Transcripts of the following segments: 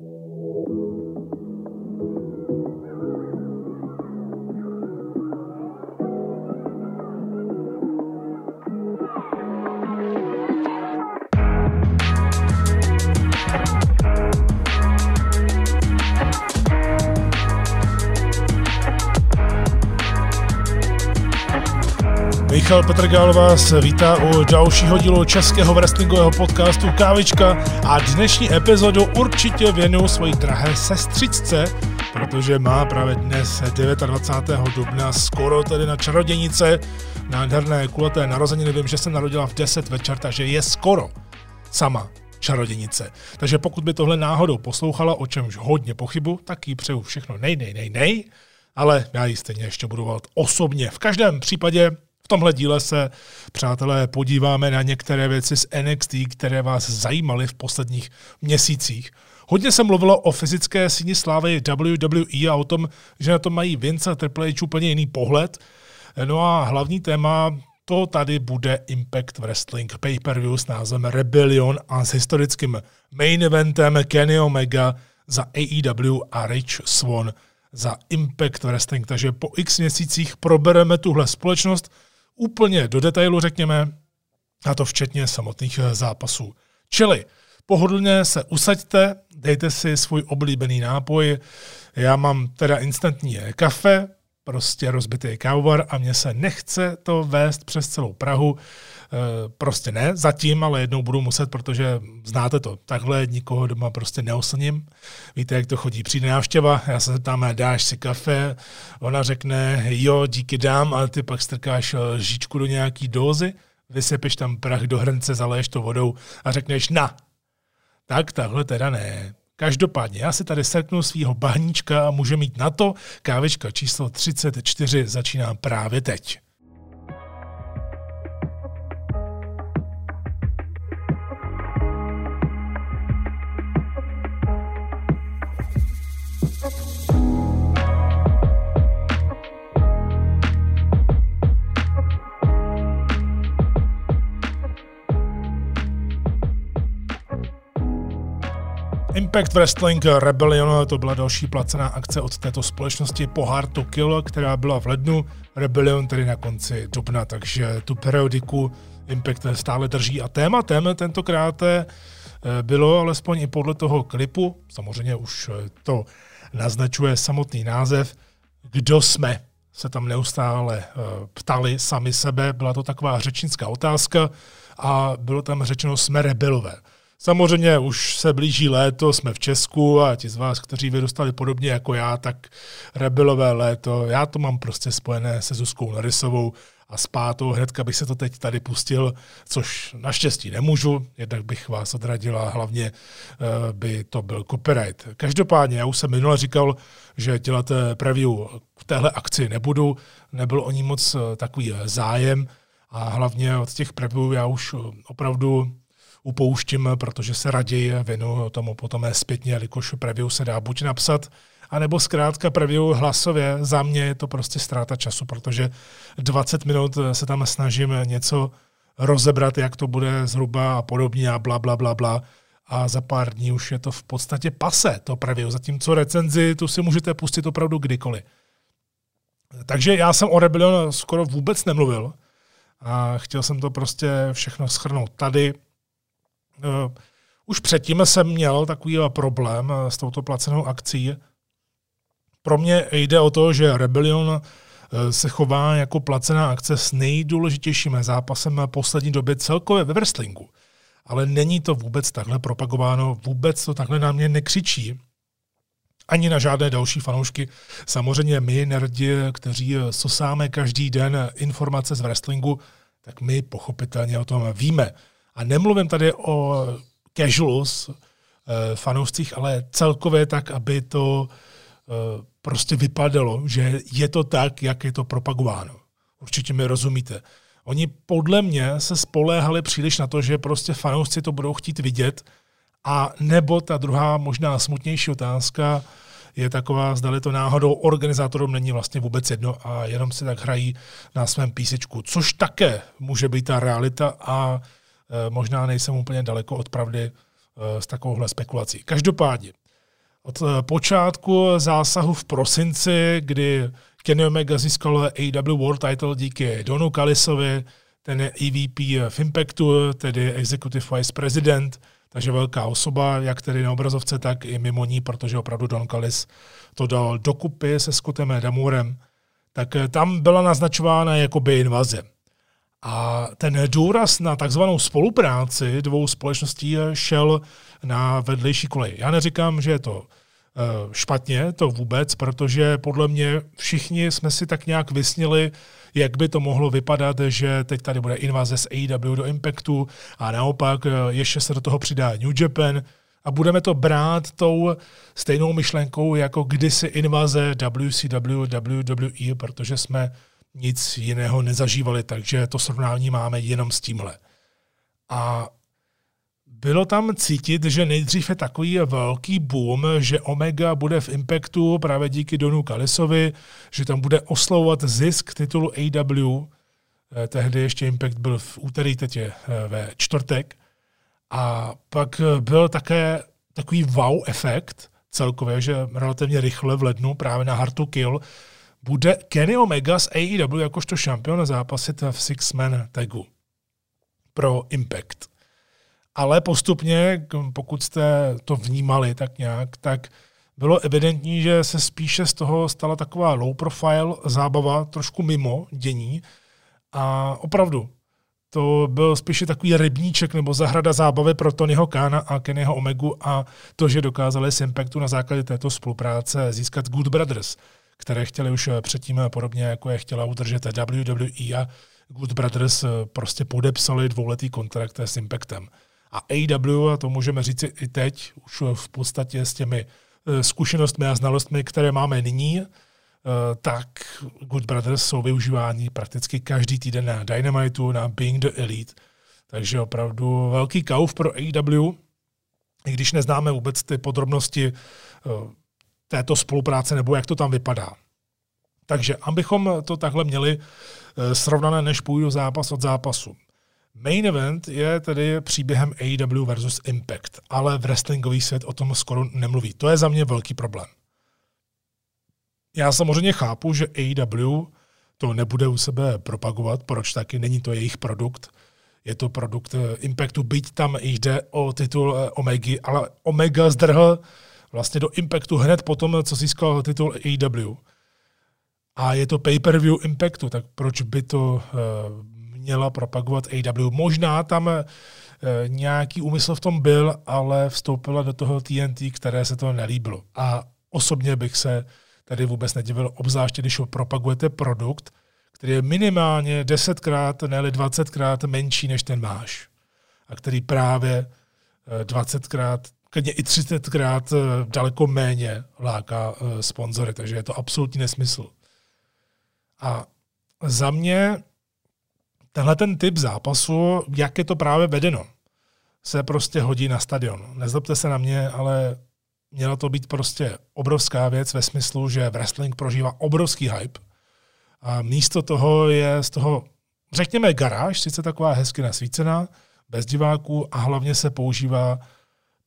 Thank you. Michal Petrgal vás vítá u dalšího dílu českého wrestlingového podcastu Kávička a dnešní epizodu určitě věnuju svojí drahé sestřičce, protože má právě dnes 29. dubna skoro tedy na čarodějnice, nádherné kulaté narozeniny, vím, že se narodila v 10 večer, takže je skoro sama čarodějnice. Takže pokud by tohle náhodou poslouchala, o čemž hodně pochybu, tak jí přeju všechno nej, nej, nej, nej, ale já ji stejně ještě budu volat osobně. V každém případě tomhle díle se, přátelé, podíváme na některé věci z NXT, které vás zajímaly v posledních měsících. Hodně se mluvilo o fyzické síni slávy WWE a o tom, že na to mají Vince a Triple H úplně jiný pohled. No a hlavní téma to tady bude Impact Wrestling pay-per-view s názvem Rebellion a s historickým main eventem Kenny Omega za AEW a Rich Swan za Impact Wrestling. Takže po x měsících probereme tuhle společnost, úplně do detailu, řekněme, a to včetně samotných eh, zápasů. Čili pohodlně se usaďte, dejte si svůj oblíbený nápoj. Já mám teda instantní kafe, prostě rozbitý kávovar a mně se nechce to vést přes celou Prahu. E, prostě ne, zatím, ale jednou budu muset, protože znáte to, takhle nikoho doma prostě neoslním. Víte, jak to chodí. Přijde návštěva, já se zeptám, dáš si kafe, ona řekne, jo, díky dám, ale ty pak strkáš lžičku do nějaký dózy, vysypeš tam prach do hrnce, zaleješ to vodou a řekneš na. Tak takhle teda ne. Každopádně, já si tady seknu svého bahníčka a může mít na to. Kávečka číslo 34 začíná právě teď. Impact Wrestling Rebellion, to byla další placená akce od této společnosti Pohár to Kill, která byla v lednu, Rebellion tedy na konci dubna, takže tu periodiku Impact stále drží. A tématem tentokrát eh, bylo alespoň i podle toho klipu, samozřejmě už eh, to naznačuje samotný název, kdo jsme, se tam neustále eh, ptali sami sebe, byla to taková řečnická otázka a bylo tam řečeno jsme rebelové. Samozřejmě už se blíží léto, jsme v Česku a ti z vás, kteří vyrůstali podobně jako já, tak rebelové léto, já to mám prostě spojené se Zuzkou Narisovou a s pátou, hnedka bych se to teď tady pustil, což naštěstí nemůžu, jednak bych vás odradil a hlavně uh, by to byl copyright. Každopádně, já už jsem minule říkal, že dělat preview v téhle akci nebudu, nebyl o ní moc uh, takový zájem a hlavně od těch preview já už opravdu upouštím, protože se raději věnu tomu potom zpětně, jelikož preview se dá buď napsat, anebo zkrátka preview hlasově. Za mě je to prostě ztráta času, protože 20 minut se tam snažím něco rozebrat, jak to bude zhruba a podobně a bla, bla, bla, bla. A za pár dní už je to v podstatě pase, to preview. Zatímco recenzi, tu si můžete pustit opravdu kdykoliv. Takže já jsem o Rebellion skoro vůbec nemluvil a chtěl jsem to prostě všechno schrnout tady. Uh, už předtím jsem měl takový problém eh, s touto placenou akcí. Pro mě jde o to, že Rebellion eh, se chová jako placená akce s nejdůležitějším zápasem poslední době celkově ve wrestlingu. Ale není to vůbec takhle propagováno, vůbec to takhle na mě nekřičí. Ani na žádné další fanoušky. Samozřejmě my, nerdi, kteří sosáme každý den informace z wrestlingu, tak my pochopitelně o tom víme. A nemluvím tady o casuals, eh, fanoušcích, ale celkově tak, aby to eh, prostě vypadalo, že je to tak, jak je to propagováno. Určitě mi rozumíte. Oni podle mě se spoléhali příliš na to, že prostě fanoušci to budou chtít vidět a nebo ta druhá možná smutnější otázka je taková, zdali to náhodou organizátorům není vlastně vůbec jedno a jenom si tak hrají na svém písečku, což také může být ta realita a možná nejsem úplně daleko od pravdy eh, s takovouhle spekulací. Každopádně, Od eh, počátku zásahu v prosinci, kdy Kenny Omega získal AW World Title díky Donu Kalisovi, ten je EVP v Impactu, tedy Executive Vice President, takže velká osoba, jak tedy na obrazovce, tak i mimo ní, protože opravdu Don Callis to dal dokupy se Scottem Damurem, tak eh, tam byla naznačována jakoby invaze. A ten důraz na takzvanou spolupráci dvou společností šel na vedlejší kolej. Já neříkám, že je to eh, špatně, to vůbec, protože podle mě všichni jsme si tak nějak vysnili, jak by to mohlo vypadat, že teď tady bude invaze z AEW do Impactu a naopak eh, ještě se do toho přidá New Japan a budeme to brát tou stejnou myšlenkou jako kdysi invaze WCW, WWE, protože jsme nic jiného nezažívali, takže to srovnání máme jenom s tímhle. A bylo tam cítit, že nejdřív je takový velký boom, že Omega bude v Impactu právě díky Donu Kalisovi, že tam bude oslovovat zisk titulu AW. Eh, tehdy ještě Impact byl v úterý, teď je eh, ve čtvrtek. A pak byl také takový wow efekt celkově, že relativně rychle v lednu právě na Hard to Kill bude Kenny Omega z AEW jakožto šampion zápasit v Six-Man tagu pro Impact. Ale postupně, pokud jste to vnímali tak nějak, tak bylo evidentní, že se spíše z toho stala taková low profile zábava, trošku mimo dění. A opravdu, to byl spíše takový rybníček nebo zahrada zábavy pro Tonyho Kána a Kennyho Omegu a to, že dokázali z Impactu na základě této spolupráce získat Good Brothers – které chtěli už eh, předtím eh, podobně, jako je chtěla udržet WWE a Good Brothers eh, prostě podepsali dvouletý kontrakt s Impactem. A AEW, a to můžeme říct i teď, už v podstatě s těmi zkušenostmi a znalostmi, které máme nyní, tak Good Brothers jsou využíváni prakticky každý týden na Dynamitu, na Being the Elite. Takže opravdu velký kauf pro AEW, i když neznáme vůbec ty podrobnosti této spolupráce nebo jak to tam vypadá. Takže abychom to takhle měli eh, srovnané, než půjdu zápas od zápasu. Main event je tedy příběhem AEW versus Impact, ale v wrestlingový svět o tom skoro nemluví. To je za mě velký problém. Já samozřejmě chápu, že AEW to nebude u sebe propagovat, proč taky, není to jejich produkt, je to produkt eh, Impactu, byť tam jde o titul eh, Omega, ale Omega zdrhl vlastně do Impactu hned potom, co získal titul AEW. A je to pay-per-view Impactu, tak proč by to uh, měla propagovat AEW? Možná tam uh, nějaký úmysl v tom byl, ale vstoupila do toho TNT, které se to nelíbilo. A osobně bych se tady vůbec nedivil, obzvláště když ho propagujete produkt, který je minimálně 10krát, ne 20krát menší než ten máš. A který právě 20krát klidně i 30krát eh, daleko méně láká eh, sponzory, takže je to absolutní nesmysl. A za mě tenhle ten typ zápasu, jak je to právě vedeno, se prostě hodí na stadion. Nezlobte se na mě, ale měla to být prostě obrovská věc ve smyslu, že wrestling prožívá obrovský hype a místo toho je z toho, řekněme, garáž, sice taková hezky nasvícená, bez diváků a hlavně se používá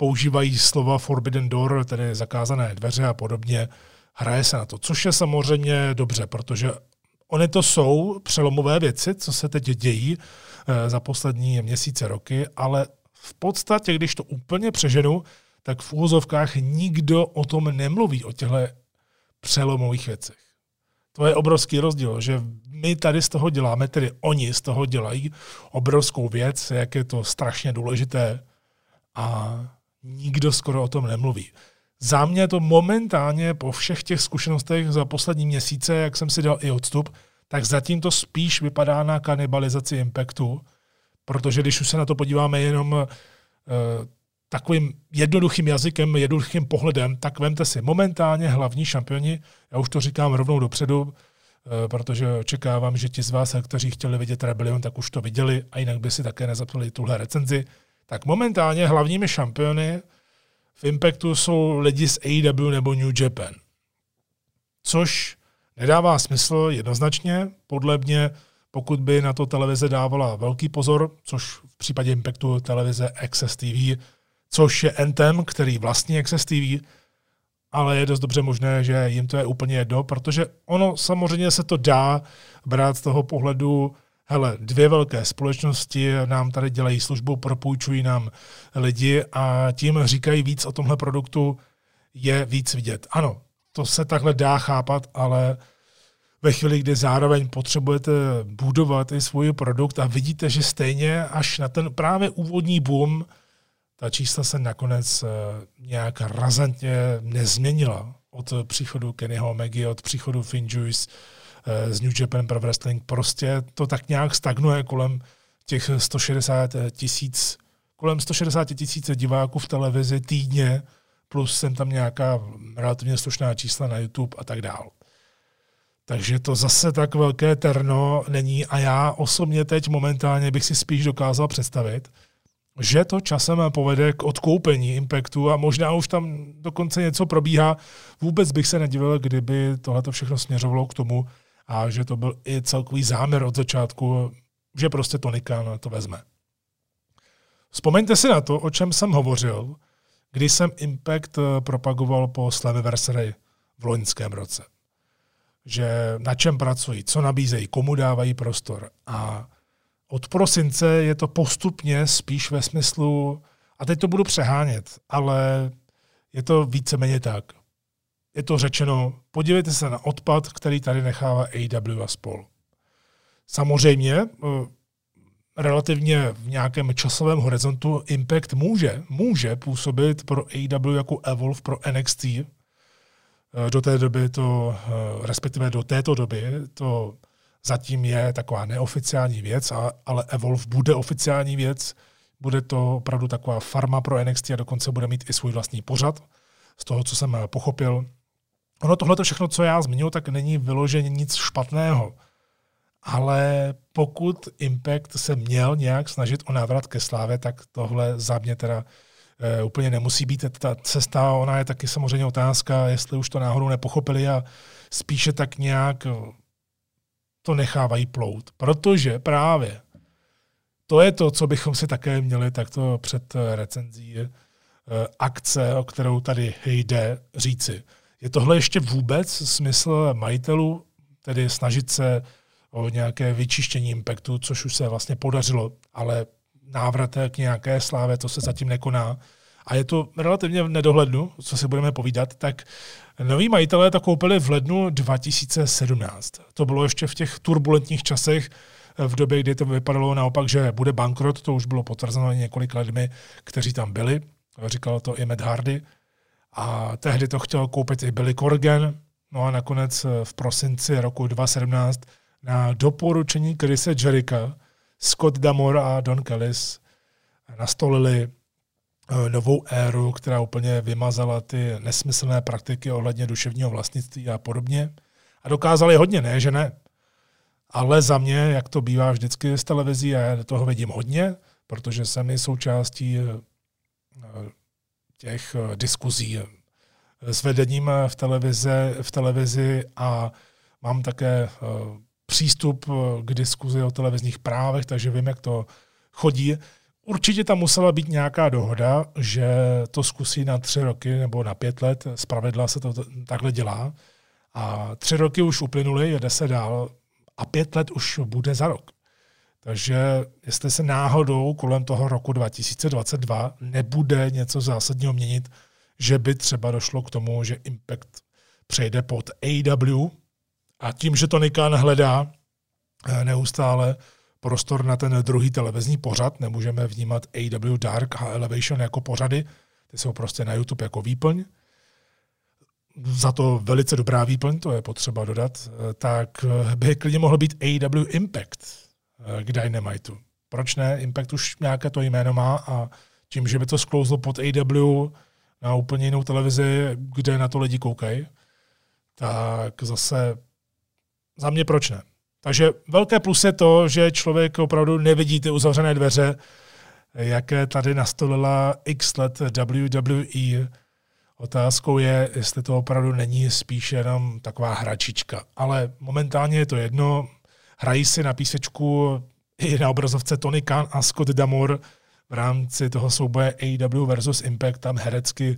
používají slova Forbidden Door, tedy zakázané dveře a podobně, hraje se na to, což je samozřejmě dobře, protože Ony to jsou přelomové věci, co se teď dějí eh, za poslední měsíce, roky, ale v podstatě, když to úplně přeženu, tak v úvozovkách nikdo o tom nemluví, o těchto přelomových věcech. To je obrovský rozdíl, že my tady z toho děláme, tedy oni z toho dělají obrovskou věc, jak je to strašně důležité a nikdo skoro o tom nemluví. Za mě to momentálně po všech těch zkušenostech za poslední měsíce, jak jsem si dal i odstup, tak zatím to spíš vypadá na kanibalizaci impactu, protože když už se na to podíváme jenom uh, takovým jednoduchým jazykem, jednoduchým pohledem, tak vemte si momentálně hlavní šampioni, já už to říkám rovnou dopředu, uh, protože očekávám, že ti z vás, kteří chtěli vidět Rebellion, tak už to viděli a jinak by si také nezapsali tuhle recenzi tak momentálně hlavními šampiony v Impactu jsou lidi z AEW nebo New Japan. Což nedává smysl jednoznačně. Podle mě, pokud by na to televize dávala velký pozor, což v případě Impactu televize Access TV, což je Anthem, který vlastní Access TV, ale je dost dobře možné, že jim to je úplně jedno, protože ono samozřejmě se to dá brát z toho pohledu, hele, dvě velké společnosti nám tady dělají službu, propůjčují nám lidi a tím říkají víc o tomhle produktu, je víc vidět. Ano, to se takhle dá chápat, ale ve chvíli, kdy zároveň potřebujete budovat i svůj produkt a vidíte, že stejně až na ten právě úvodní boom ta čísla se nakonec eh, nějak razantně nezměnila od příchodu Kennyho Omegy, od příchodu Finjuice eh, z New Japan Pro Wrestling. Prostě to tak nějak stagnuje kolem těch 160 tisíc kolem 160 tisíc diváků v televizi týdně, plus jsem tam nějaká relativně slušná čísla na YouTube a tak dál. Takže to zase tak velké terno není a já osobně teď momentálně bych si spíš dokázal představit, že to časem povede k odkoupení Impactu a možná už tam dokonce něco probíhá. Vůbec bych se nedivil, kdyby tohle všechno směřovalo k tomu a že to byl i celkový záměr od začátku, že prostě Tony Khan to vezme. Vzpomeňte si na to, o čem jsem hovořil, když jsem Impact eh, propagoval po Slammiversary v loňském roce. Že na čem pracují, co nabízejí, komu dávají prostor. A od prosince je to postupně spíš ve smyslu, a teď to budu přehánět, ale je to víceméně tak. Je to řečeno, podívejte se na odpad, který tady nechává AW a spol. Samozřejmě, eh, relativně v nějakém časovém horizontu Impact může, může působit pro AW jako Evolve pro NXT. Eh, do té doby to, eh, respektive do této doby to zatím je taková neoficiální věc, ale Evolve bude oficiální věc. Bude to opravdu taková farma pro NXT a dokonce bude mít i svůj vlastní pořad. Z toho, co jsem pochopil. Ono tohle všechno, co já zmiňuji, tak není vyloženě nic špatného. Ale pokud Impact se měl nějak snažit o návrat ke slávě, tak tohle za mě teda e, úplně nemusí být ta cesta. Ona je taky samozřejmě otázka, jestli už to náhodou nepochopili a spíše tak nějak to nechávají plout. Protože právě to je to, co bychom si také měli takto před recenzí eh, akce, o kterou tady jde, říci. Je tohle ještě vůbec smysl majitelů, tedy snažit se o nějaké vyčištění impactu, což už se vlastně podařilo, ale návrat k nějaké slávě, to se zatím nekoná. A je to relativně v nedohlednu, co si budeme povídat, tak Noví majitelé to koupili v lednu 2017. To bylo ještě v těch turbulentních časech, v době, kdy to vypadalo naopak, že bude bankrot, to už bylo potvrzeno několik lidmi, kteří tam byli. Říkal to i Matt Hardy. A tehdy to chtěl koupit i Billy Corgan. No a nakonec v prosinci roku 2017 na doporučení Krise Jericha Scott Damore a Don Kellis nastolili Eh, novou éru, která úplně vymazala ty nesmyslné praktiky ohledně duševního vlastnictví a podobně. A dokázali hodně, ne, že ne. Ale za mě, jak to bývá vždycky z televizí, a já toho vidím hodně, protože jsem i součástí eh, těch eh, diskuzí s vedením v, televize, v televizi a mám také přístup k diskuzi o televizních právech, takže vím, jak to chodí. Určitě tam musela být nějaká dohoda, že to zkusí na tři roky nebo na pět let. Zpravidla se to takhle dělá. A tři roky už uplynuly, jede se dál a pět let už bude za rok. Takže jestli se náhodou kolem toho roku 2022 nebude něco zásadního měnit, že by třeba došlo k tomu, že Impact přejde pod AW a tím, že to Nikan hledá eh, neustále prostor na ten druhý televizní pořad. Nemůžeme vnímat AW Dark a Elevation jako pořady, ty jsou prostě na YouTube jako výplň. Za to velice dobrá výplň, to je potřeba dodat, tak by klidně mohl být AW Impact k Dynamitu. Proč ne? Impact už nějaké to jméno má a tím, že by to sklouzlo pod AW na úplně jinou televizi, kde na to lidi koukají, tak zase za mě proč ne? Takže velké plus je to, že člověk opravdu nevidí ty uzavřené dveře, jaké tady nastolila x let WWE. Otázkou je, jestli to opravdu není spíše jenom taková hračička. Ale momentálně je to jedno. Hrají si na písečku i na obrazovce Tony Khan a Scott Damore v rámci toho souboje AW versus Impact. Tam herecky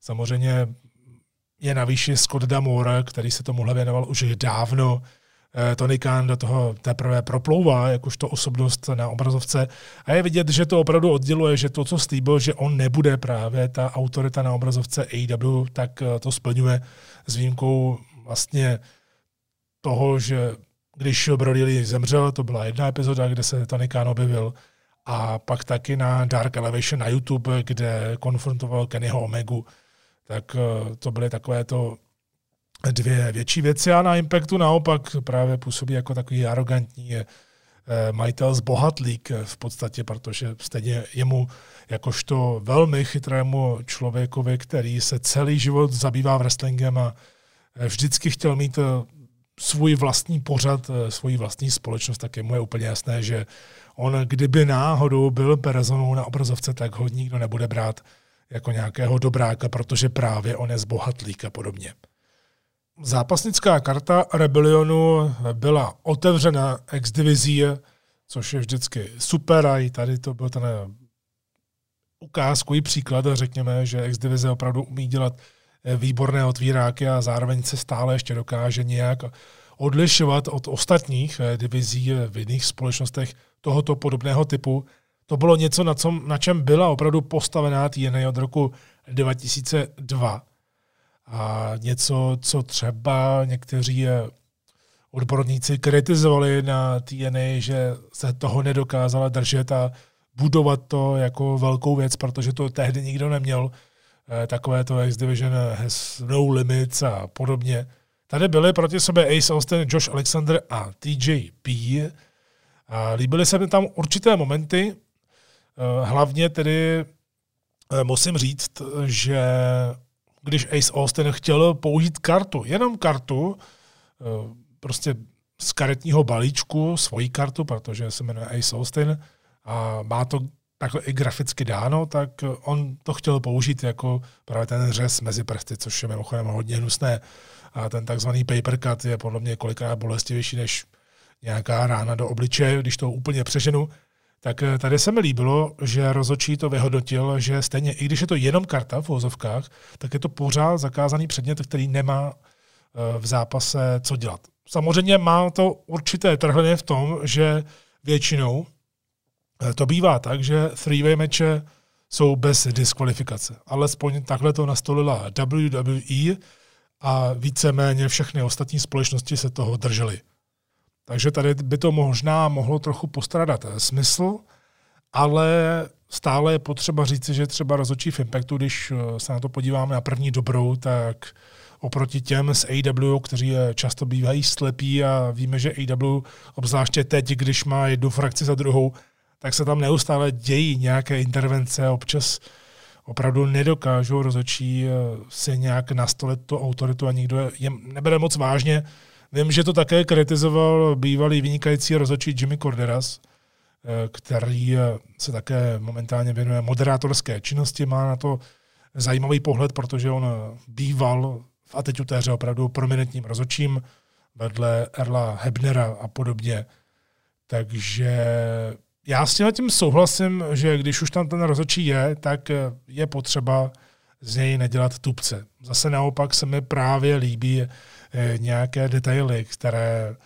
samozřejmě je na výši Scott Damore, který se tomuhle věnoval už dávno. Eh, Tony Khan do toho teprve proplouvá, jakožto osobnost na obrazovce. A je vidět, že to opravdu odděluje, že to, co slíbil, že on nebude právě ta autorita na obrazovce AEW, tak eh, to splňuje s výjimkou vlastně toho, že když Brody Lee zemřel, to byla jedna epizoda, kde se Tony Khan objevil, a pak taky na Dark Elevation na YouTube, kde konfrontoval Kennyho Omegu, tak eh, to byly takové to dvě větší věci. A na Impactu naopak právě působí jako takový arrogantní eh, majitel z bohatlík v podstatě, protože stejně jemu jakožto velmi chytrému člověkovi, který se celý život zabývá wrestlingem a eh, vždycky chtěl mít svůj vlastní pořad, svoji vlastní společnost, tak je mu je úplně jasné, že on kdyby náhodou byl personou na obrazovce, tak ho nikdo nebude brát jako nějakého dobráka, protože právě on je zbohatlík a podobně. Zápasnická karta Rebellionu byla otevřena ex divizí, což je vždycky super a i tady to byl ten ukázkový příklad, řekněme, že ex divize opravdu umí dělat výborné otvíráky a zároveň se stále ještě dokáže nějak odlišovat od ostatních divizí v jiných společnostech tohoto podobného typu. To bylo něco, na, co, na čem byla opravdu postavená TNA od roku 2002. A něco, co třeba někteří eh, odborníci kritizovali na TNA, že se toho nedokázala držet a budovat to jako velkou věc, protože to tehdy nikdo neměl. Eh, takové to X Division has no limits a podobně. Tady byly proti sobě Ace Austin, Josh Alexander a TJP. A líbily se mi tam určité momenty, eh, hlavně tedy eh, musím říct, že když Ace Austin chtěl použít kartu, jenom kartu, prostě z karetního balíčku, svoji kartu, protože se jmenuje Ace Austin a má to takhle i graficky dáno, tak on to chtěl použít jako právě ten řez mezi prsty, což je mimochodem hodně hnusné. A ten takzvaný paper cut je podle mě kolikrát bolestivější než nějaká rána do obličeje, když to úplně přeženu, tak eh, tady se mi líbilo, že rozočí to vyhodnotil, že stejně, i když je to jenom karta v vozovkách, tak je to pořád zakázaný předmět, který nemá eh, v zápase co dělat. Samozřejmě má to určité trhliny v tom, že většinou to bývá tak, že three-way meče jsou bez diskvalifikace. Alespoň takhle to nastolila WWE a víceméně všechny ostatní společnosti se toho držely. Takže tady by to možná mohlo trochu postradat smysl, ale stále je potřeba říci, že třeba rozhodčí v Impactu, když eh, se na to podíváme na první dobrou, tak oproti těm z AW, kteří často bývají slepí a víme, že AW, obzvláště teď, když má jednu frakci za druhou, tak se tam neustále dějí nějaké intervence, občas opravdu nedokážou rozhodčí eh, si nějak nastolit tu autoritu a nikdo je nebere moc vážně. Vím, že to také kritizoval bývalý vynikající rozhodčí Jimmy Corderas, eh, který eh, se také momentálně věnuje moderátorské činnosti, má na to zajímavý pohled, protože on býval v atitutéře opravdu prominentním rozhodčím vedle Erla Hebnera a podobně. Takže já s tím souhlasím, že když už tam ten rozhodčí je, tak je potřeba z něj nedělat tupce. Zase naopak se mi právě líbí Eh, nějaké detaily, které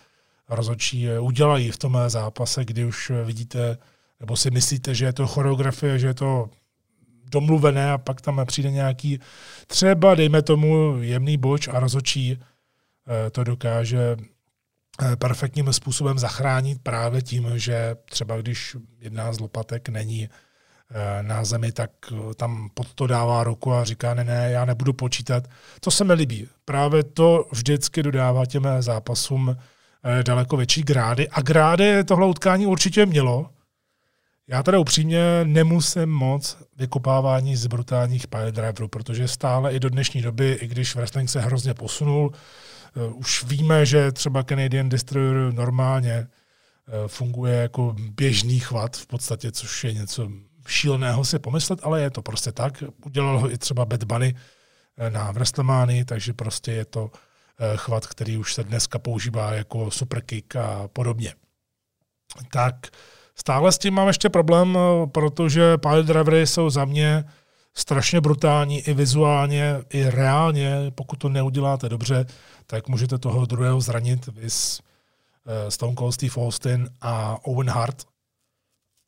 rozhodčí eh, udělají v tom zápase, kdy už vidíte, nebo si myslíte, že je to choreografie, že je to domluvené a pak tam přijde nějaký třeba, dejme tomu, jemný boč a rozhodčí eh, to dokáže perfektním způsobem zachránit právě tím, že třeba když jedna z lopatek není Eh, na zemi, tak eh, tam pod to dává ruku a říká, ne, ne, já nebudu počítat. To se mi líbí. Právě to vždycky dodává těm zápasům eh, daleko větší grády. A grády tohle utkání určitě mělo. Já teda upřímně nemusím moc vykopávání z brutálních driverů, protože stále i do dnešní doby, i když wrestling se hrozně posunul, už víme, že třeba Canadian Destroyer normálně funguje jako běžný chvat v podstatě, což je něco šíleného si pomyslet, ale je to prostě tak. Udělal ho i třeba Bad Bunny eh, na WrestleMania, takže prostě je to eh, chvat, který už se dneska používá jako superkick a podobně. Tak stále s tím mám ještě problém, eh, protože pile drivery jsou za mě strašně brutální i vizuálně, i reálně, pokud to neuděláte dobře, tak můžete toho druhého zranit, vys uh, Stone Cold Steve Austin a Owen Hart.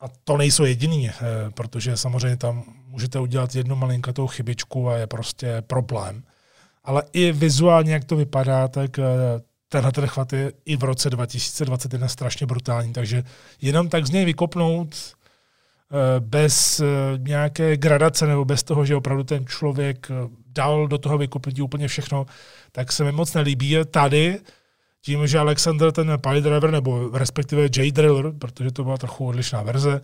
A to nejsou jediný, uh, protože samozřejmě tam můžete udělat jednu malinkatou chybičku a je prostě problém. Ale i vizuálně, jak to vypadá, tak uh, tenhle ten chvat je i v roce 2021 strašně brutální, takže jenom tak z něj vykopnout Eh, bez eh, nějaké gradace nebo bez toho, že opravdu ten člověk eh, dal do toho vykupnutí úplně všechno, tak se mi moc nelíbí. Tady tím, že Alexander ten driver, nebo respektive J Driller, protože to byla trochu odlišná verze,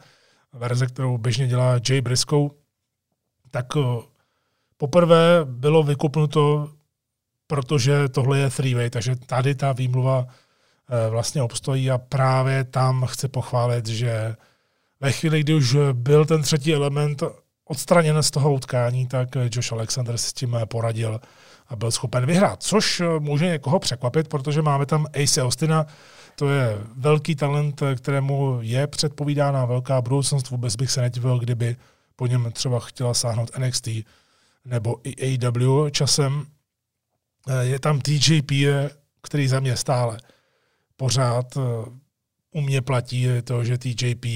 verze, kterou běžně dělá Jay Briscoe, tak poprvé bylo vykupnuto, protože tohle je three-way, takže tady ta výmluva vlastně obstojí a právě tam chci pochválit, že ve chvíli, kdy už byl ten třetí element odstraněn z toho utkání, tak Josh Alexander s tím poradil a byl schopen vyhrát, což může někoho překvapit, protože máme tam Ace Austina, to je velký talent, kterému je předpovídána velká budoucnost. Vůbec bych se nedivil, kdyby po něm třeba chtěla sáhnout NXT nebo i AEW časem. Je tam TJP, který za mě stále pořád u mě platí to, že TJP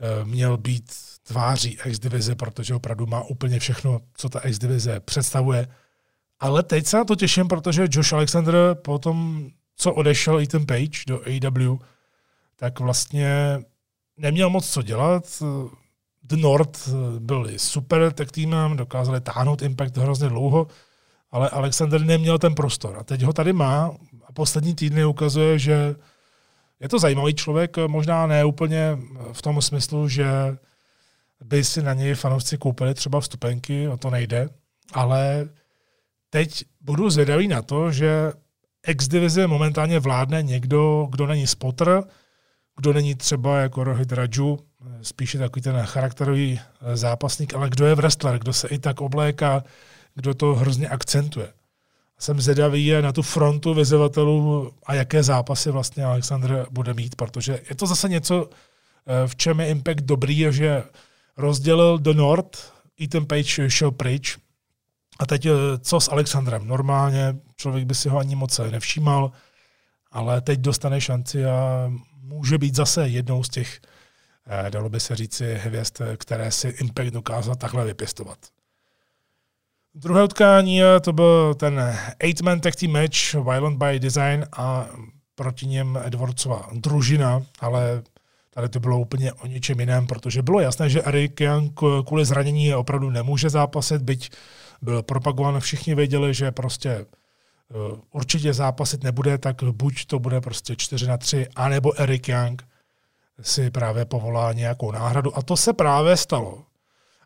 Eh, měl být tváří X-divize, protože opravdu má úplně všechno, co ta X-divize představuje. Ale teď se na to těším, protože Josh Alexander po tom, co odešel Ethan Page do AEW, tak vlastně neměl moc co dělat. The North byli super tak týmem, dokázali táhnout Impact hrozně dlouho, ale Alexander neměl ten prostor. A teď ho tady má a poslední týdny ukazuje, že je to zajímavý člověk, možná ne úplně v tom smyslu, že by si na něj fanoušci koupili třeba vstupenky, o to nejde, ale teď budu zvědavý na to, že X-divize momentálně vládne někdo, kdo není spotter, kdo není třeba jako Rohit Raju, spíše takový ten charakterový zápasník, ale kdo je wrestler, kdo se i tak obléká, kdo to hrozně akcentuje. Jsem zvědavý na tu frontu vyzývatelů a jaké zápasy vlastně Alexandr bude mít, protože je to zase něco, eh, v čem je Impact dobrý, že rozdělil do Nord, ten Page šel pryč. A teď eh, co s Alexandrem? Normálně člověk by si ho ani moc nevšímal, ale teď dostane šanci a může být zase jednou z těch, eh, dalo by se říci, hvězd, které si Impact dokázal takhle vypěstovat. Druhé utkání eh, to byl ten eight-man tag team match Violent by Design a proti něm Edwardsova družina, ale tady to bylo úplně o ničem jiném, protože bylo jasné, že Eric Young kvůli zranění opravdu nemůže zápasit, byť byl propagován, všichni věděli, že prostě eh, určitě zápasit nebude, tak buď to bude prostě 4 na 3, anebo Eric Young si právě povolá nějakou náhradu. A to se právě stalo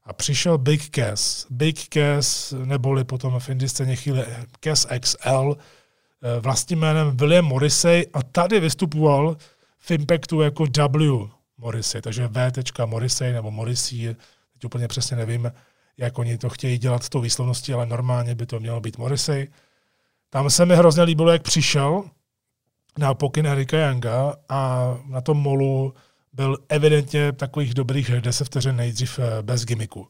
a přišel Big Cass. Big Cass, neboli potom v indie scéně chvíli Cass XL, eh, vlastním jménem William Morrissey a tady vystupoval v Impactu jako W Morrissey, takže V. Morrissey nebo Morrissey, teď úplně přesně nevím, jak oni to chtějí dělat s tou výslovností, ale normálně by to mělo být Morrissey. Tam se mi hrozně líbilo, jak přišel na pokyn Erika Younga a na tom molu byl evidentně takových dobrých 10 vteřin nejdřív eh, bez gimiku.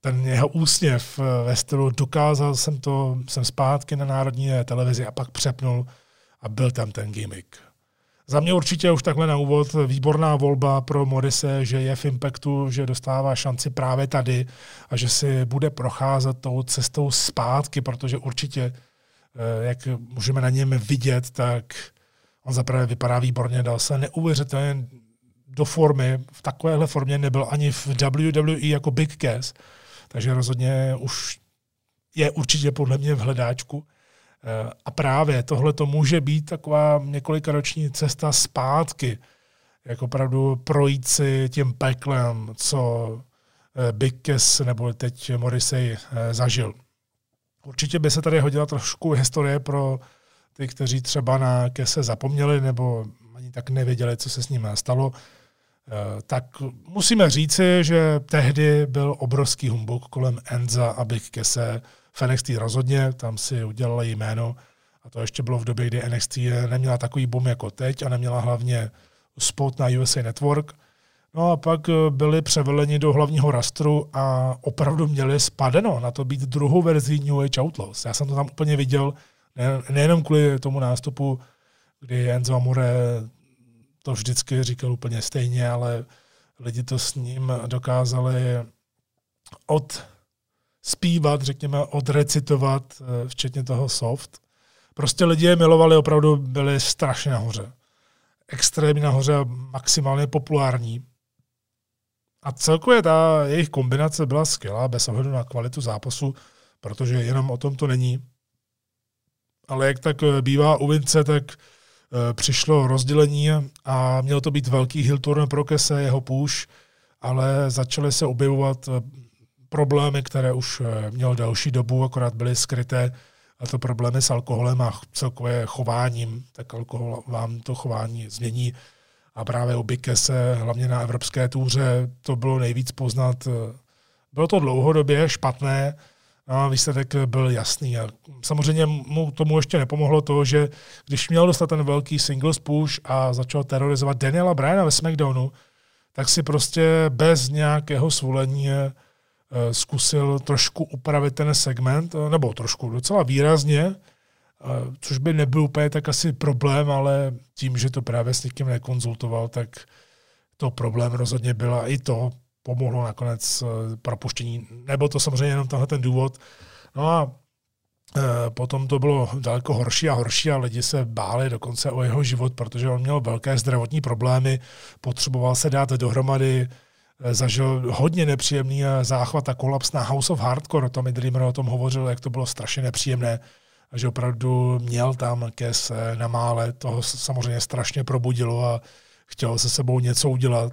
Ten jeho úsměv eh, ve stylu dokázal jsem to, jsem zpátky na národní televizi a pak přepnul a byl tam ten gimmick. Za mě určitě už takhle na úvod výborná volba pro Morise, že je v Impactu, že dostává šanci právě tady a že si bude procházet tou cestou zpátky, protože určitě, eh, jak můžeme na něm vidět, tak on zaprvé vypadá výborně, dal se neuvěřitelně do formy, v takovéhle formě nebyl ani v WWE jako Big Cass, takže rozhodně už je určitě podle mě v hledáčku. Eh, a právě tohle to může být taková několikaroční cesta zpátky, jak opravdu projít si tím peklem, co eh, Big Cass nebo teď Morrissey eh, zažil. Určitě by se tady hodila trošku historie pro ty, kteří třeba na Kese zapomněli nebo ani tak nevěděli, co se s ním stalo. Tak musíme říci, že tehdy byl obrovský humbuk kolem Enza a Big Kese v NXT rozhodně, tam si udělali jméno a to ještě bylo v době, kdy NXT neměla takový boom jako teď a neměla hlavně spot na USA Network. No a pak eh, byli převeleni do hlavního rastru a opravdu měli spadeno na to být druhou verzí New Age Outlaws. Já jsem to tam úplně viděl, ne, nejenom kvůli tomu nástupu, kdy Enzo Amore to vždycky říkal úplně stejně, ale lidi to s ním dokázali od zpívat, řekněme, odrecitovat, eh, včetně toho soft. Prostě lidi je milovali, opravdu byli strašně nahoře. Extrémně nahoře a maximálně populární. A celkově ta jejich kombinace byla skvělá, bez ohledu na kvalitu zápasu, protože jenom o tom to není. Ale jak tak eh, bývá u Vince, tak e, přišlo rozdělení a měl to být velký hill turn pro Kese, jeho push, ale začaly se objevovat problémy, které už eh, měl další dobu, akorát byly skryté, a to problémy s alkoholem a celkové chováním, tak alkohol vám to chování změní. A právě u se, hlavně na evropské túře, to bylo nejvíc poznat. Bylo to dlouhodobě špatné, a výsledek byl jasný. A samozřejmě mu tomu ještě nepomohlo to, že když měl dostat ten velký singles push a začal terorizovat Daniela Bryana ve SmackDownu, tak si prostě bez nějakého svolení Eh, zkusil trošku upravit ten segment, eh, nebo trošku docela výrazně, eh, což by nebyl úplně tak asi problém, ale tím, že to právě s někým nekonzultoval, tak to problém rozhodně byla i to pomohlo nakonec propuštění. Nebo to samozřejmě jenom tenhle ten důvod. No a potom to bylo daleko horší a horší a lidi se báli dokonce o jeho život, protože on měl velké zdravotní problémy, potřeboval se dát dohromady, Eh, zažil hodně nepříjemný eh, záchvat a kolaps na House of Hardcore. Tommy Dreamer o tom hovořil, jak to bylo strašně nepříjemné a že opravdu měl tam kes eh, na mále. Toho samozřejmě strašně probudilo a chtěl se sebou něco udělat.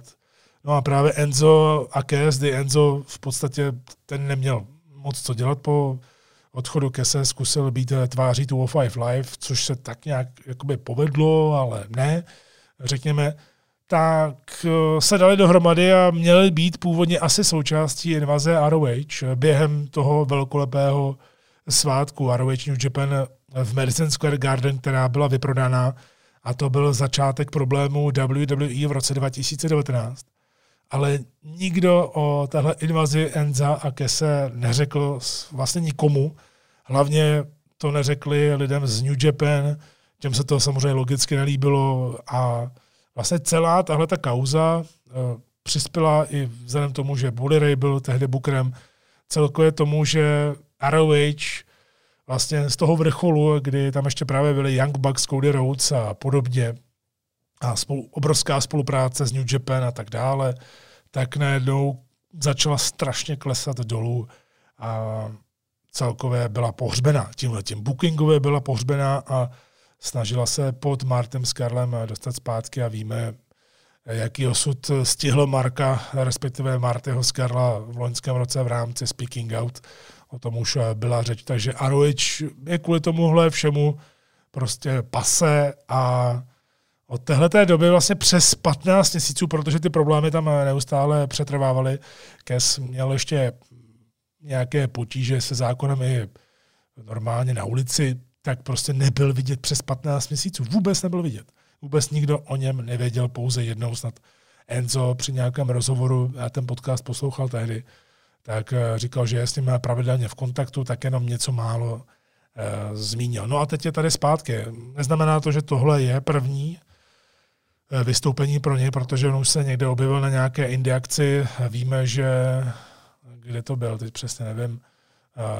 No a právě Enzo a Kes, kdy Enzo v podstatě ten neměl moc co dělat po odchodu Kese, zkusil být tváří tu Five Live, což se tak nějak jakoby povedlo, ale ne, řekněme tak eh, se dali dohromady a měli být původně asi součástí invaze ROH během toho velkolepého svátku ROH New Japan v Madison Square Garden, která byla vyprodaná a to byl začátek problému WWE v roce 2019. Ale nikdo o téhle invazi Enza a Kese neřekl vlastně nikomu. Hlavně to neřekli lidem z New Japan, těm se to samozřejmě logicky nelíbilo a vlastně celá tahle ta kauza uh, přispěla i vzhledem tomu, že Bully Ray byl tehdy bukrem, celkově tomu, že ROH vlastně z toho vrcholu, kdy tam ještě právě byli Young Bucks, Cody Rhodes a podobně, a spolu, obrovská spolupráce s New Japan a tak dále, tak najednou začala strašně klesat dolů a celkově byla pohřbena. Tímhle tím bookingově byla pohřbena a snažila se pod Martem Skarlem dostat zpátky a víme, jaký osud stihl Marka, respektive Martyho Skarla v loňském roce v rámci Speaking Out. O tom už byla řeč, takže Arovič je kvůli tomuhle všemu prostě pase a od téhle doby vlastně přes 15 měsíců, protože ty problémy tam neustále přetrvávaly, Kes měl ještě nějaké potíže se zákonem i normálně na ulici, tak prostě nebyl vidět přes 15 měsíců. Vůbec nebyl vidět. Vůbec nikdo o něm nevěděl, pouze jednou snad Enzo při nějakém rozhovoru, já ten podcast poslouchal tehdy, tak eh, říkal, že je s ním pravidelně v kontaktu, tak jenom něco málo e, zmínil. No a teď je tady zpátky. Neznamená to, že tohle je první e, vystoupení pro něj, protože on už se někde objevil na nějaké indiakci. Víme, že kde to byl, teď přesně nevím.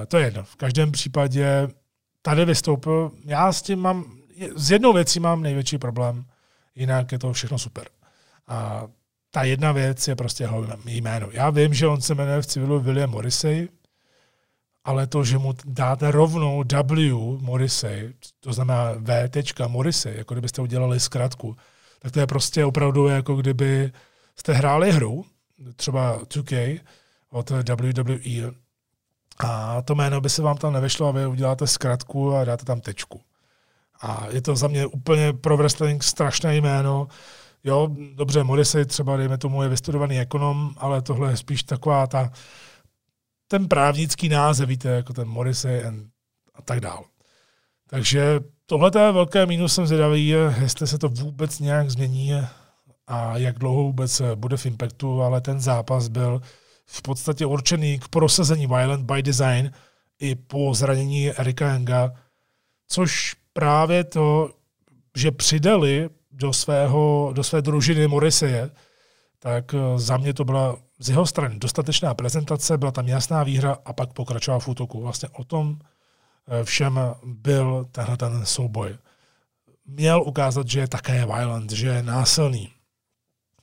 E, to je jedno. V každém případě tady vystoupil. Já s tím mám, s jednou věcí mám největší problém, jinak je to všechno super. A ta jedna věc je prostě jeho jméno. Já vím, že on se jmenuje v civilu William Morrissey, ale to, že mu dáte rovnou W Morrissey, to znamená V. Morrissey, jako kdybyste udělali zkratku, tak to je prostě opravdu jako kdyby jste hráli hru, třeba 2K od WWE, a to jméno by se vám tam nevešlo a vy uděláte zkratku a dáte tam tečku. A je to za mě úplně pro wrestling strašné jméno. Jo, dobře, Morrissey třeba, dejme tomu, je vystudovaný ekonom, ale tohle je spíš taková ta, ten právnický název, víte, jako ten Morrissey and, a tak dál. Takže tohle je velké mínus, jsem zvědavý, jestli se to vůbec nějak změní a jak dlouho vůbec bude v Impactu, ale ten zápas byl v podstatě určený k prosazení Violent by Design i po zranění Erika Younga, což právě to, že přidali do, svého, do své družiny Morriseje, tak eh, za mě to byla z jeho strany dostatečná prezentace, byla tam jasná výhra a pak pokračoval v útoku. Vlastně o tom eh, všem byl tenhle ten souboj. Měl ukázat, že je také violent, že je násilný.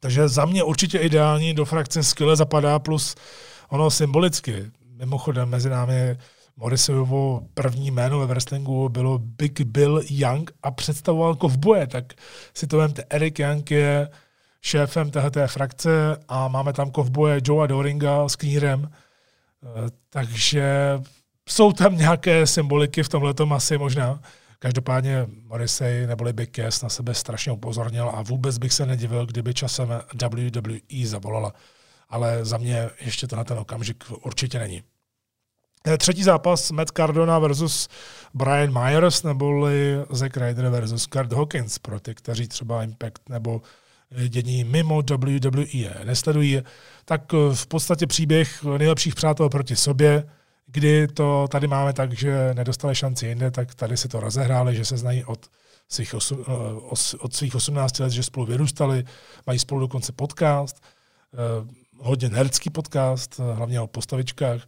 Takže za mě určitě ideální do frakce skvěle zapadá, plus ono symbolicky. Mimochodem mezi námi Morrisovo první jméno ve wrestlingu bylo Big Bill Young a představoval kovboje, tak si to vemte, Eric Young je šéfem této frakce a máme tam kovboje Joea Doringa s knírem, eh, takže jsou tam nějaké symboliky v tomhle asi možná. Každopádně Morrissey neboli Big Cass na sebe strašně upozornil a vůbec bych se nedivil, kdyby časem WWE zavolala. Ale za mě ještě to na ten okamžik určitě není. Eh, třetí zápas Matt Cardona versus Brian Myers neboli Zack Ryder versus Kurt Hawkins pro ty, kteří třeba Impact nebo dění mimo WWE nesledují, tak v podstatě příběh nejlepších přátel proti sobě, kdy to tady máme tak, že nedostali šanci jinde, tak tady se to rozehráli, že se znají od svých, osu, eh, od svých 18 let, že spolu vyrůstali, mají spolu dokonce podcast, hodně nerdský podcast, hlavně o postavičkách,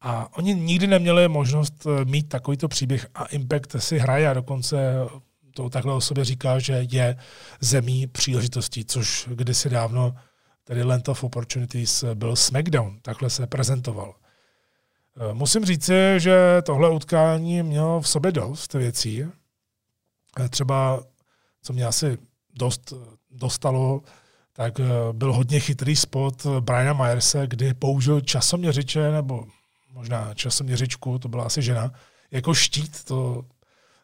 a oni nikdy neměli možnost eh, mít takovýto příběh a Impact si hraje a dokonce to takhle o sobě říká, že je zemí příležitostí, což kdysi dávno, tedy Land of Opportunities, byl SmackDown, takhle se prezentoval. Eh, musím říci, že tohle utkání mělo v sobě dost věcí. Eh, třeba, co mě asi dost dostalo, tak byl hodně chytrý spot Briana Myerse, kdy použil časoměřiče nebo možná časoměřičku, to byla asi žena, jako štít, to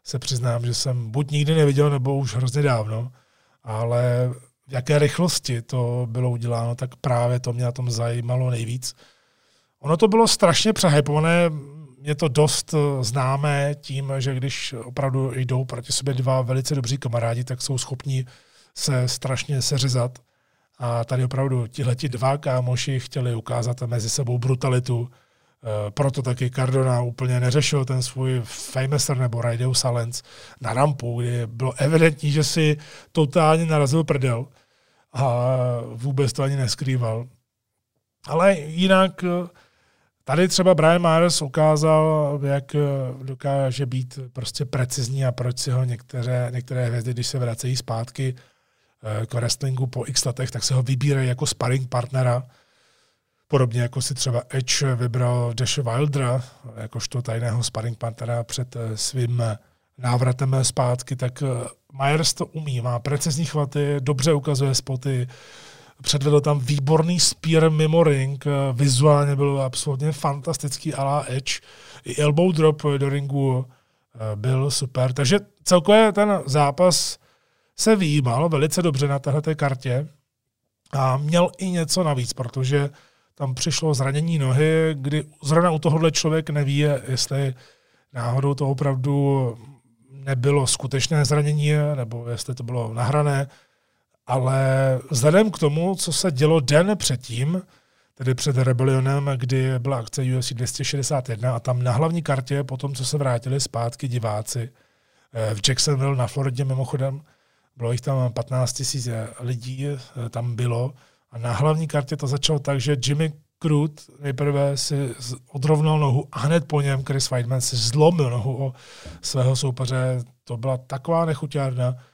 se přiznám, že jsem buď nikdy neviděl, nebo už hrozně dávno, ale v jaké rychlosti to bylo uděláno, tak právě to mě na tom zajímalo nejvíc. Ono to bylo strašně přehypované, je to dost známé tím, že když opravdu jdou proti sobě dva velice dobří kamarádi, tak jsou schopni se strašně seřezat. A tady opravdu tihleti dva kámoši chtěli ukázat mezi sebou brutalitu, Eh, proto taky Cardona úplně neřešil ten svůj Famouser nebo Radio Silence na rampu, kdy bylo evidentní, že si totálně narazil prdel a vůbec to ani neskrýval. Ale jinak eh, tady třeba Brian Myers ukázal, jak eh, dokáže být prostě precizní a proč si ho některé, některé hvězdy, když se vracejí zpátky k wrestlingu po x letech, tak se ho vybírají jako sparring partnera. Podobně jako si třeba Edge vybral Dash Wildera jakožto tajného sparring partnera před eh, svým eh, návratem zpátky, tak eh, Myers to umí, má precizní chvaty, dobře ukazuje spoty, předvedl tam výborný spear mimo ring, vizuálně byl absolutně fantastický a la Edge. I elbow drop do ringu byl super. Takže celkově ten zápas se výjímal velice dobře na této kartě a měl i něco navíc, protože tam přišlo zranění nohy, kdy zrovna u tohohle člověk neví, jestli náhodou to opravdu nebylo skutečné zranění, nebo jestli to bylo nahrané, ale vzhledem k tomu, co se dělo den předtím, tedy před Rebellionem, kdy byla akce UFC 261 a tam na hlavní kartě, po tom, co se vrátili zpátky diváci eh, v Jacksonville na Floridě mimochodem, bylo jich tam 15 tisíc lidí, eh, tam bylo, a na hlavní kartě to začalo tak, že Jimmy Crute nejprve si odrovnal nohu a hned po něm Chris Weidman si zlomil nohu o svého soupeře. To byla taková nechuťárna, eh,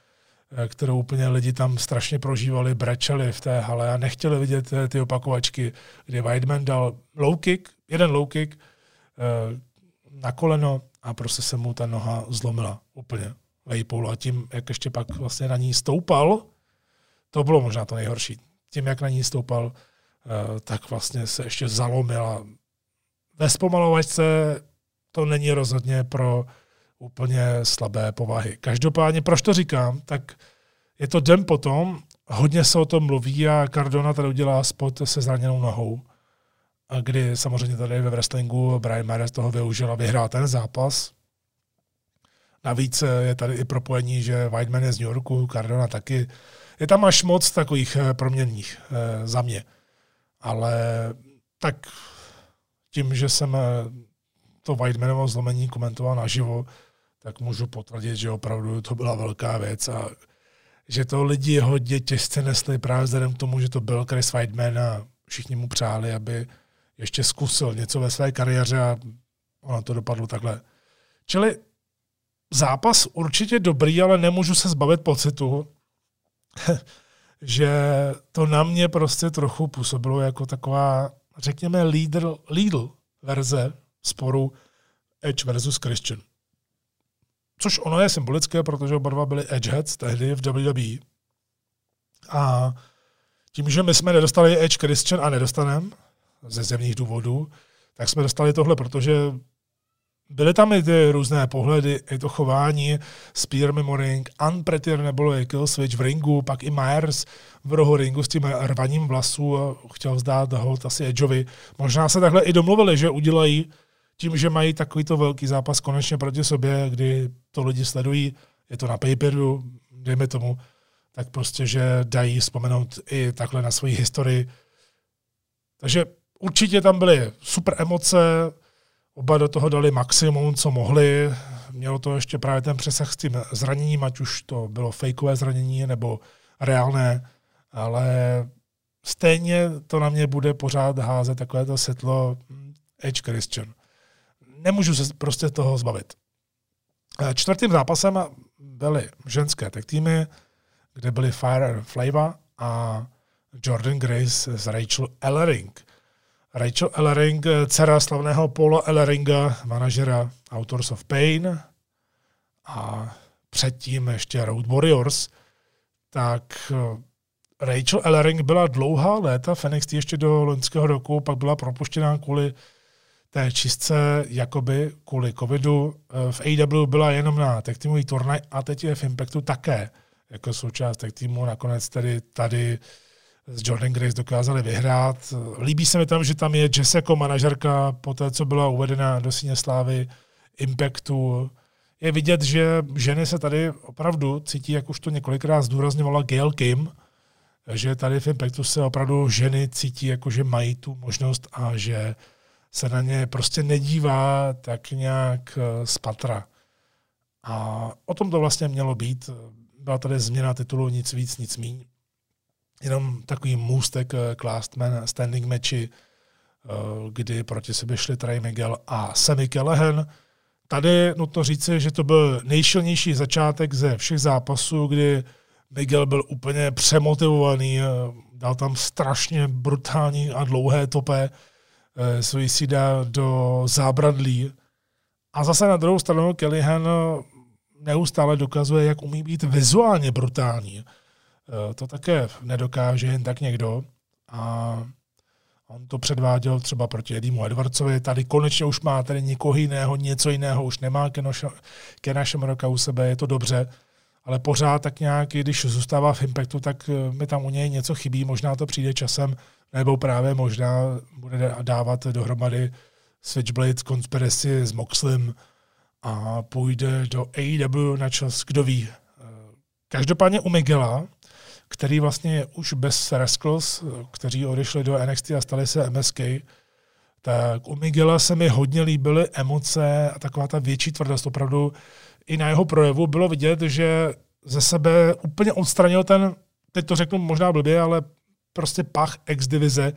kterou úplně lidi tam strašně prožívali, brečeli v té hale a nechtěli vidět eh, ty opakovačky, kdy Weidman dal low kick, jeden low kick eh, na koleno a prostě se mu ta noha zlomila úplně vejpoulu a tím, jak ještě pak vlastně na ní stoupal, to bylo možná to nejhorší tím, jak na ní stoupal, eh, tak vlastně se ještě zalomila. Ve zpomalovačce to není rozhodně pro úplně slabé povahy. Každopádně, proč to říkám, tak je to den potom, hodně se o tom mluví a Cardona tady udělá spot se zraněnou nohou, a kdy samozřejmě tady ve wrestlingu Brian Myers toho využil a vyhrál ten zápas. Navíc je tady i propojení, že Whiteman je z New Yorku, Cardona taky. Je tam až moc takových proměnných za mě. Ale tak tím, že jsem to Whitemanovo zlomení komentoval naživo, tak můžu potvrdit, že opravdu to byla velká věc a že to lidi hodně těžce nesli právě vzhledem k tomu, že to byl Chris Weidman a všichni mu přáli, aby ještě zkusil něco ve své kariéře a ono to dopadlo takhle. Čili zápas určitě dobrý, ale nemůžu se zbavit pocitu, že to na mě prostě trochu působilo jako taková, řekněme, Lidl, Lidl verze sporu Edge versus Christian. Což ono je symbolické, protože oba dva byli Edgeheads tehdy v WWE. A tím, že my jsme nedostali Edge Christian a nedostaneme, ze zemních důvodů, tak jsme dostali tohle, protože byly tam i ty různé pohledy, i to chování, Spear Memoring, Unprettier nebo Kill Switch v ringu, pak i Myers v rohu ringu s tím rvaním vlasů chtěl vzdát hold asi Edgeovi. Možná se takhle i domluvili, že udělají tím, že mají takovýto velký zápas konečně proti sobě, kdy to lidi sledují, je to na paperu, dejme tomu, tak prostě, že dají vzpomenout i takhle na svoji historii. Takže určitě tam byly super emoce, oba do toho dali maximum, co mohli. Mělo to ještě právě ten přesah s tím zraněním, ať už to bylo fejkové zranění nebo reálné, ale stejně to na mě bude pořád házet takové to světlo hm, Edge Christian nemůžu se prostě toho zbavit. Eh, čtvrtým zápasem byly ženské tech týmy, kde byly Fire Flava a Jordan Grace s Rachel Ellering. Rachel Ellering, eh, dcera slavného Paula Elleringa, manažera Authors of Pain a předtím ještě Road Warriors, tak eh, Rachel Ellering byla dlouhá léta v NXT ještě do loňského roku, pak byla propuštěná kvůli té čistce jakoby kvůli covidu eh, v AW byla jenom na tech týmový turnaj a teď je v Impactu také jako součást tech týmu. Nakonec tedy tady s Jordan Grace dokázali vyhrát. Líbí se mi tam, že tam je Jess jako manažerka po té, co byla uvedena do síně slávy Impactu. Je vidět, že ženy se tady opravdu cítí, jak už to několikrát zdůrazňovala Gail Kim, že tady v Impactu se opravdu ženy cítí, jako že mají tu možnost a že se na ně prostě nedívá tak nějak eh, z patra. A o tom to vlastně mělo být. Byla tady změna titulu, nic víc, nic míň. Jenom takový můstek eh, k last man standing matchi, eh, kdy proti sebe šli Trey Miguel a Sammy Callahan. Tady nutno říci, že to byl nejšilnější začátek ze všech zápasů, kdy Miguel byl úplně přemotivovaný, dal tam strašně brutální a dlouhé topé, Eh, Suicida do zábradlí. A zase na druhou stranu Kellyhan eh, neustále dokazuje, jak umí být vizuálně brutální. Eh, to také nedokáže jen tak někdo. A on to předváděl třeba proti Edimu Edwardsovi. Tady konečně už má tady někoho jiného, něco jiného, už nemá Kena Shamrocka u sebe, je to dobře. Ale pořád tak nějak, když zůstává v Impactu, tak mi tam u něj něco chybí. Možná to přijde časem, nebo právě možná bude dávat dohromady Switchblade Conspiracy s Moxlem a půjde do AEW na čas, kdo ví. Každopádně u Miguela, který vlastně je už bez Rascals, kteří odešli do NXT a stali se MSK, tak u Miguela se mi hodně líbily emoce a taková ta větší tvrdost. Opravdu i na jeho projevu bylo vidět, že ze sebe úplně odstranil ten, teď to řeknu možná blbě, ale prostě pach X-divize,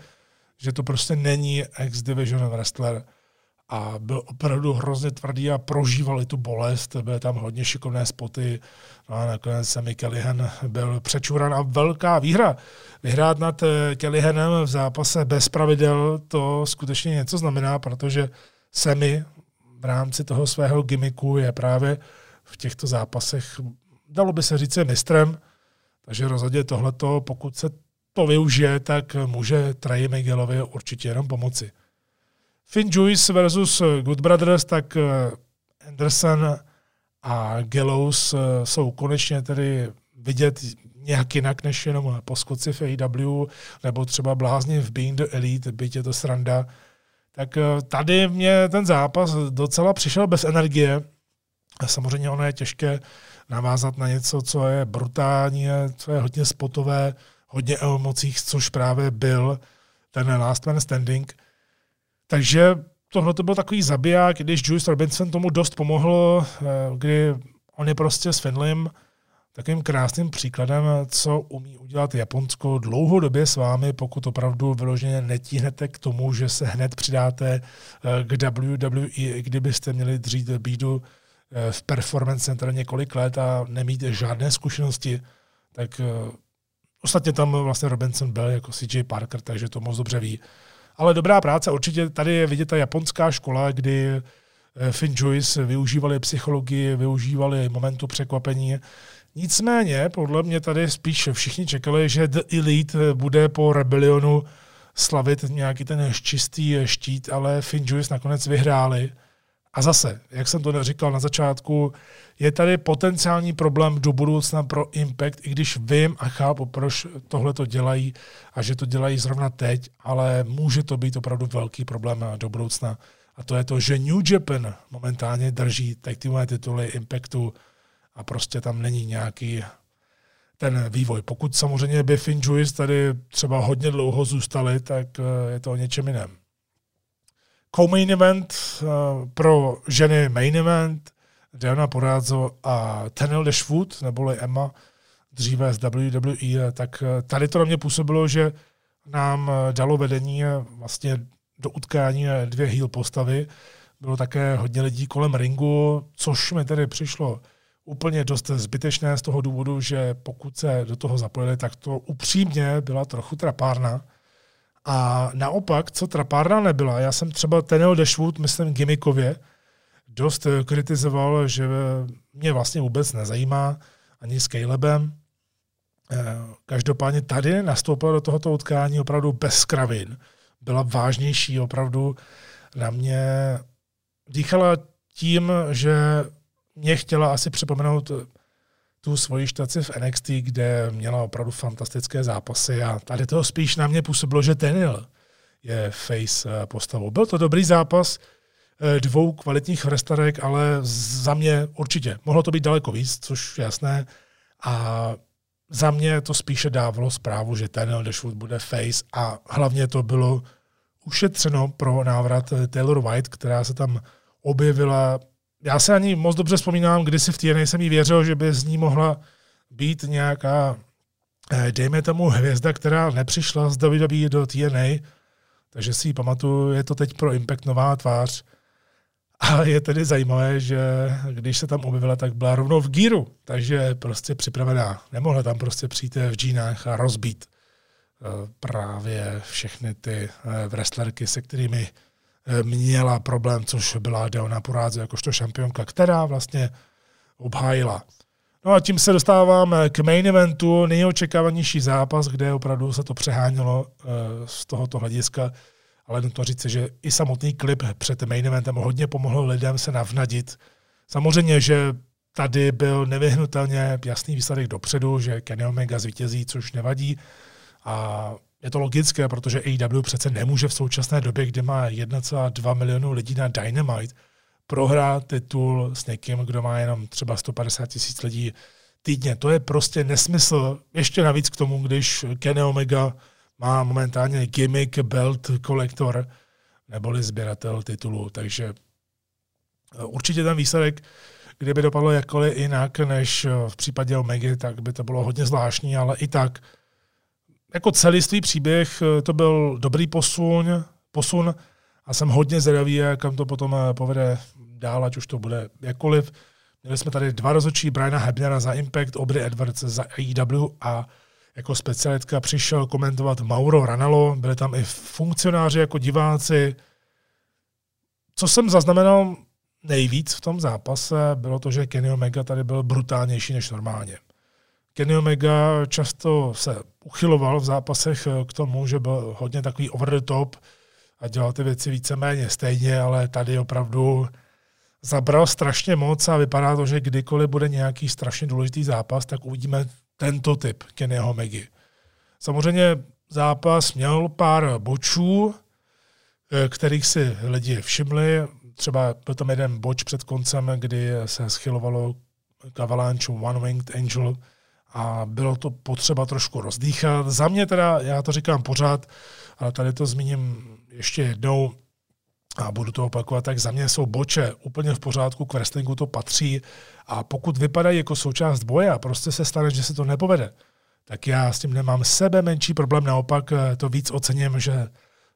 že to prostě není X-division wrestler a byl opravdu hrozně tvrdý a prožíval i tu bolest, byly tam hodně šikovné spoty no a nakonec se Kellyhan byl přečuran a velká výhra. Vyhrát nad eh, Kellyhanem v zápase bez pravidel, to skutečně něco znamená, protože Semi v rámci toho svého gimmicku je právě v těchto zápasech, dalo by se říct, mistrem, takže rozhodně tohleto, pokud se to využije, tak může Trey Miguelovi určitě jenom pomoci. Finn Juice versus Good Brothers, tak eh, Anderson a Gallows eh, jsou konečně tedy vidět nějak jinak než jenom poskoci v AEW, nebo třeba blázni v Being the Elite, byť je to sranda. Tak eh, tady mě ten zápas docela přišel bez energie. Samozřejmě ono je těžké navázat na něco, co je brutální, co je hodně spotové, hodně emocích, což právě byl ten last man standing. Takže tohle to byl takový zabiják, když Juice Robinson tomu dost pomohl, eh, kdy on je prostě s Finlim takovým krásným příkladem, co umí udělat Japonsko dlouhodobě s vámi, pokud opravdu vyloženě netíhnete k tomu, že se hned přidáte eh, k WWE, kdybyste měli dřít bídu eh, v Performance Center několik let a nemít žádné zkušenosti, tak ostatně tam vlastně Robinson byl jako CJ Parker, takže to moc dobře ví. Ale dobrá práce, určitě tady je vidět ta japonská škola, kdy eh, Finn Joyce využívali psychologii, využívali momentu překvapení. Nicméně, podle mě tady spíš všichni čekali, že The Elite bude po Rebellionu slavit nějaký ten čistý štít, ale Finn Joyce nakonec vyhráli. A zase, jak jsem to říkal na začátku, je tady potenciální problém do budoucna pro Impact, i když vím a chápu, proč tohle to dělají a že to dělají zrovna teď, ale může to být opravdu velký problém do budoucna. A to je to, že New Japan momentálně drží tag tituly Impactu a prostě tam není nějaký ten vývoj. Pokud samozřejmě by Finn Juice tady třeba hodně dlouho zůstali, tak eh, je to o něčem jiném. Co-main event uh, pro ženy main event, Diana Porazzo a Tenel Dashwood, neboli Emma, dříve z WWE, tak uh, tady to na mě působilo, že nám dalo vedení vlastně do utkání dvě heel postavy. Bylo také hodně lidí kolem ringu, což mi tedy přišlo úplně dost zbytečné z toho důvodu, že pokud se do toho zapojili, tak to upřímně byla trochu trapárna. A naopak, co trapárna nebyla, já jsem třeba Tenel Dashwood, myslím gimmickově, dost eh, kritizoval, že mě vlastně vůbec nezajímá ani s Calebem. Eh, každopádně tady nastoupila do tohoto utkání opravdu bez kravin. Byla vážnější, opravdu na mě dýchala tím, že mě chtěla asi připomenout tu svoji štaci v NXT, kde měla opravdu fantastické zápasy a tady toho spíš na mě působilo, že Tenil je face eh, postavou. Byl to dobrý zápas, eh, dvou kvalitních wrestlerek, ale za mě určitě. Mohlo to být daleko víc, což je jasné. A za mě to spíše dávalo zprávu, že Tenil Dashwood bude face a hlavně to bylo ušetřeno pro návrat eh, Taylor White, která se tam objevila já se ani moc dobře vzpomínám, kdy si v TNA jsem jí věřil, že by z ní mohla být nějaká, eh, dejme tomu, hvězda, která nepřišla z WWE do TNA, takže si ji pamatuju, je to teď pro Impact nová tvář. A je tedy zajímavé, že když se tam objevila, tak byla rovnou v gíru, takže prostě připravená. Nemohla tam prostě přijít v džínách a rozbít eh, právě všechny ty eh, wrestlerky, se kterými měla problém, což byla Deona Puráze jakožto šampionka, která vlastně obhájila. No a tím se dostáváme k main eventu, nejočekávanější zápas, kde opravdu se to přehánělo eh, z tohoto hlediska, ale nutno říct, že i samotný klip před main eventem hodně pomohl lidem se navnadit. Samozřejmě, že tady byl nevyhnutelně jasný výsledek dopředu, že Kenny Omega zvítězí, což nevadí. A je to logické, protože AEW přece nemůže v současné době, kdy má 1,2 milionu lidí na Dynamite, prohrát titul s někým, kdo má jenom třeba 150 tisíc lidí týdně. To je prostě nesmysl. Ještě navíc k tomu, když Kenny Omega má momentálně gimmick belt kolektor neboli sběratel titulu. Takže eh, určitě ten výsledek, kdyby dopadlo jakkoliv jinak než v případě Omega, tak by to bylo hodně zvláštní, ale i tak jako celistvý příběh eh, to byl dobrý posun, posun a jsem hodně zvědavý, kam to potom eh, povede dál, ať už to bude jakkoliv. Měli jsme tady dva rozhodčí, Briana Hebnera za Impact, Aubrey Edwards za AEW a jako specialitka přišel komentovat Mauro Ranallo, byli tam i funkcionáři jako diváci. Co jsem zaznamenal nejvíc v tom zápase, bylo to, že Kenny Omega tady byl brutálnější než normálně. Kenny Omega často se uchyloval v zápasech k tomu, že byl hodně takový over the top a dělal ty věci víceméně stejně, ale tady opravdu zabral strašně moc a vypadá to, že kdykoliv bude nějaký strašně důležitý zápas, tak uvidíme tento typ Kennyho Megy. Samozřejmě zápas měl pár bočů, eh, kterých si lidi všimli. třeba byl tam jeden boč před koncem, kdy se schylovalo k Avalanche One Winged Angel a bylo to potřeba trošku rozdýchat. Za mě teda, já to říkám pořád, ale tady to zmíním ještě jednou, a budu to opakovat, tak za mě jsou boče úplně v pořádku, k wrestlingu to patří a pokud vypadají jako součást boje a prostě se stane, že se to nepovede, tak já s tím nemám sebe menší problém, naopak eh, to víc ocením, že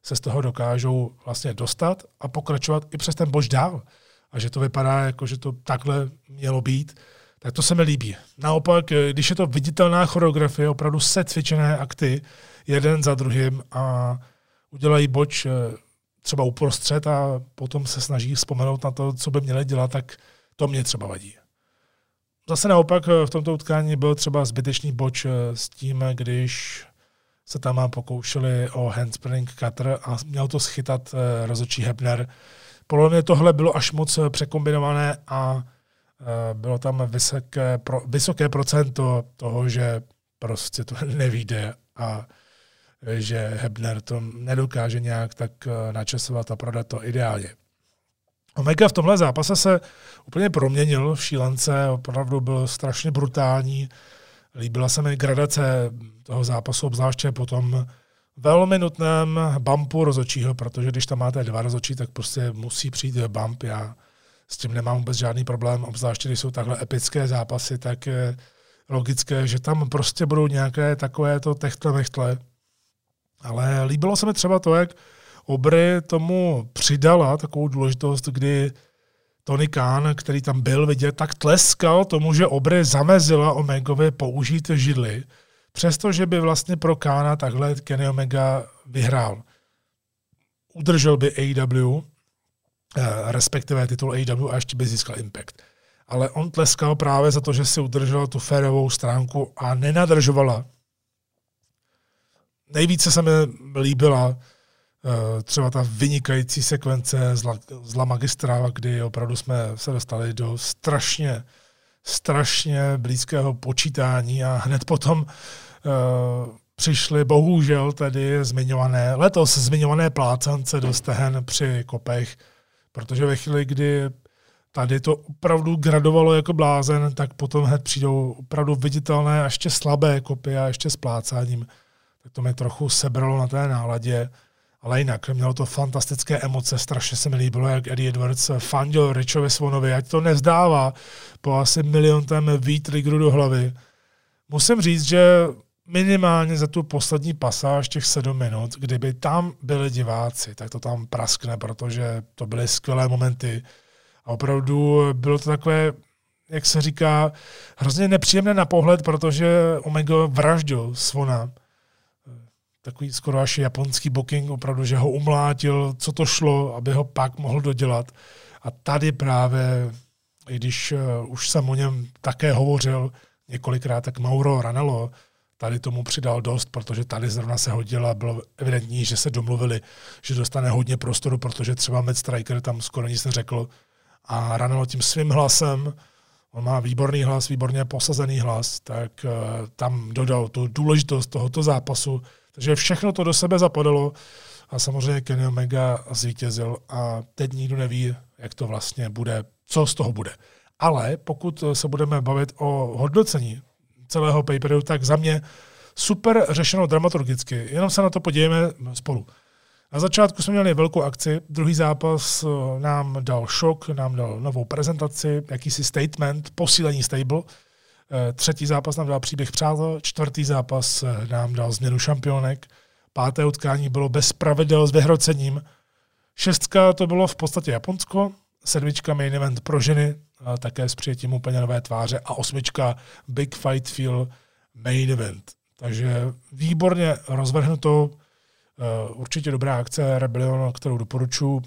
se z toho dokážou vlastně dostat a pokračovat i přes ten bož dál. A že to vypadá jako, že to takhle mělo být, tak to se mi líbí. Naopak, eh, když je to viditelná choreografie, opravdu set cvičené akty, jeden za druhým a udělají boč eh, třeba uprostřed a potom se snaží vzpomenout na to, co by měli dělat, tak to mě třeba vadí. Zase naopak eh, v tomto utkání byl třeba zbytečný boč s tím, když se tam pokoušeli o handspring cutter a měl to schytat rozočí Hebner. Podle mě tohle bylo až moc překombinované a bylo tam vysoké, pro, vysoké procento toho, že prostě to nevíde a že Hebner to nedokáže nějak tak načasovat a prodat to ideálně. Omega v tomhle zápase se úplně proměnil v šílence, opravdu byl strašně brutální. Líbila se mi gradace toho zápasu, obzvláště po tom velmi nutném bumpu rozočího, protože když tam máte dva rozočí, tak prostě musí přijít bump. Já s tím nemám vůbec žádný problém, obzvláště když jsou takhle epické zápasy, tak je logické, že tam prostě budou nějaké takové to techtle mechtle. Ale líbilo se mi třeba to, jak Obry tomu přidala takovou důležitost, kdy Tony Khan, který tam byl vidět, tak tleskal tomu, že Obry zamezila Omegovi použít židly, přestože by vlastně pro Kána takhle Kenny Omega vyhrál. Udržel by AEW, respektive titul AEW a ještě by získal Impact. Ale on tleskal právě za to, že si udržel tu férovou stránku a nenadržovala. Nejvíce se mi líbila Eh, třeba ta vynikající sekvence zla, zla magistrála, kdy opravdu jsme se dostali do strašně, strašně blízkého počítání a hned potom uh, přišly bohužel tedy zmiňované, letos zmiňované plácance do stehen při kopech, protože ve chvíli, kdy tady to opravdu gradovalo jako blázen, tak potom hned přijdou opravdu viditelné a ještě slabé kopy a ještě s plácáním. Tak to mě trochu sebralo na té náladě. Ale jinak, mělo to fantastické emoce, strašně se mi líbilo, jak Eddie Edwards fandil Richovi Svonovi, ať to nezdává po asi miliontém V-triggeru do hlavy. Musím říct, že minimálně za tu poslední pasáž těch sedm minut, kdyby tam byli diváci, tak to tam praskne, protože to byly skvělé momenty. A opravdu bylo to takové, jak se říká, hrozně nepříjemné na pohled, protože Omega vraždil Svona takový skoro až japonský booking, opravdu, že ho umlátil, co to šlo, aby ho pak mohl dodělat. A tady právě, i když uh, už jsem o něm také hovořil několikrát, tak Mauro Ranello tady tomu přidal dost, protože tady zrovna se hodila, bylo evidentní, že se domluvili, že dostane hodně prostoru, protože třeba Matt Striker tam skoro nic neřekl. A Ranello tím svým hlasem, on má výborný hlas, výborně posazený hlas, tak uh, tam dodal tu důležitost tohoto zápasu, takže všechno to do sebe zapadalo a samozřejmě Kenny Omega zvítězil a teď nikdo neví, jak to vlastně bude, co z toho bude. Ale pokud se budeme bavit o hodnocení celého paperu, tak za mě super řešeno dramaturgicky. Jenom se na to podívejme spolu. Na začátku jsme měli velkou akci, druhý zápas nám dal šok, nám dal novou prezentaci, jakýsi statement, posílení stable – Eh, třetí zápas nám dal příběh přátel, čtvrtý zápas eh, nám dal změnu šampionek, páté utkání bylo bez pravidel s vyhrocením, šestka to bylo v podstatě Japonsko, sedmička main event pro ženy, také s přijetím úplně nové tváře a osmička Big Fight Feel main event. Takže výborně rozvrhnutou, eh, určitě dobrá akce Rebellion, kterou doporučuji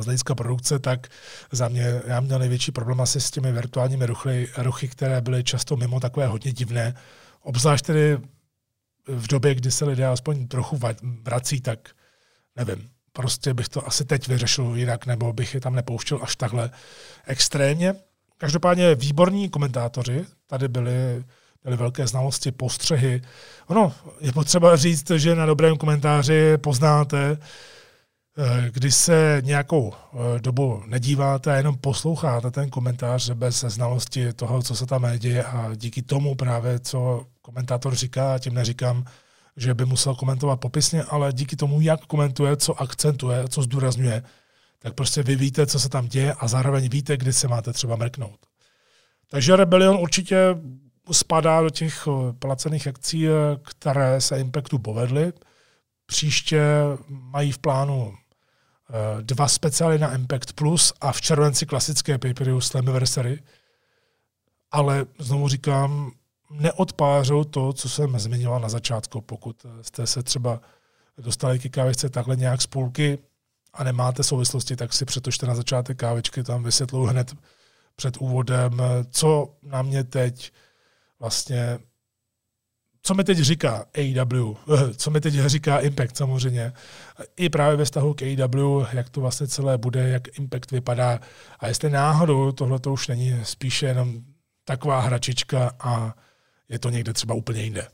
z hlediska produkce, tak za mě, já měl největší problém asi s těmi virtuálními ruchy, ruchy, které byly často mimo takové hodně divné. Obzvlášť tedy v době, kdy se lidé aspoň trochu vrací, tak nevím, prostě bych to asi teď vyřešil jinak, nebo bych je tam nepouštěl až takhle extrémně. Každopádně výborní komentátoři, tady byli, byly velké znalosti, postřehy. Ono, je potřeba říct, že na dobrém komentáři poznáte, Eh, když se nějakou eh, dobu nedíváte a jenom posloucháte ten komentář bez znalosti toho, co se tam děje a díky tomu právě, co komentátor říká, tím neříkám, že by musel komentovat popisně, ale díky tomu, jak komentuje, co akcentuje, co zdůrazňuje, tak prostě vy víte, co se tam děje a zároveň víte, kdy se máte třeba mrknout. Takže Rebellion určitě spadá do těch eh, placených akcí, které se Impactu povedly. Příště mají v plánu Eh, dva speciály na Impact Plus a v červenci klasické pay-per-view Slammiversary. Ale znovu říkám, neodpářou to, co jsem zmiňoval na začátku. Pokud jste se třeba dostali ke kávečce takhle nějak z půlky a nemáte souvislosti, tak si přetočte na začátek kávečky, tam vysvětluji hned před úvodem, co na mě teď vlastně co mi teď říká AEW, co mi teď říká Impact samozřejmě, i právě ve vztahu k AEW, jak to vlastně celé bude, jak Impact vypadá a jestli náhodou tohle to už není spíše jenom taková hračička a je to někde třeba úplně jinde.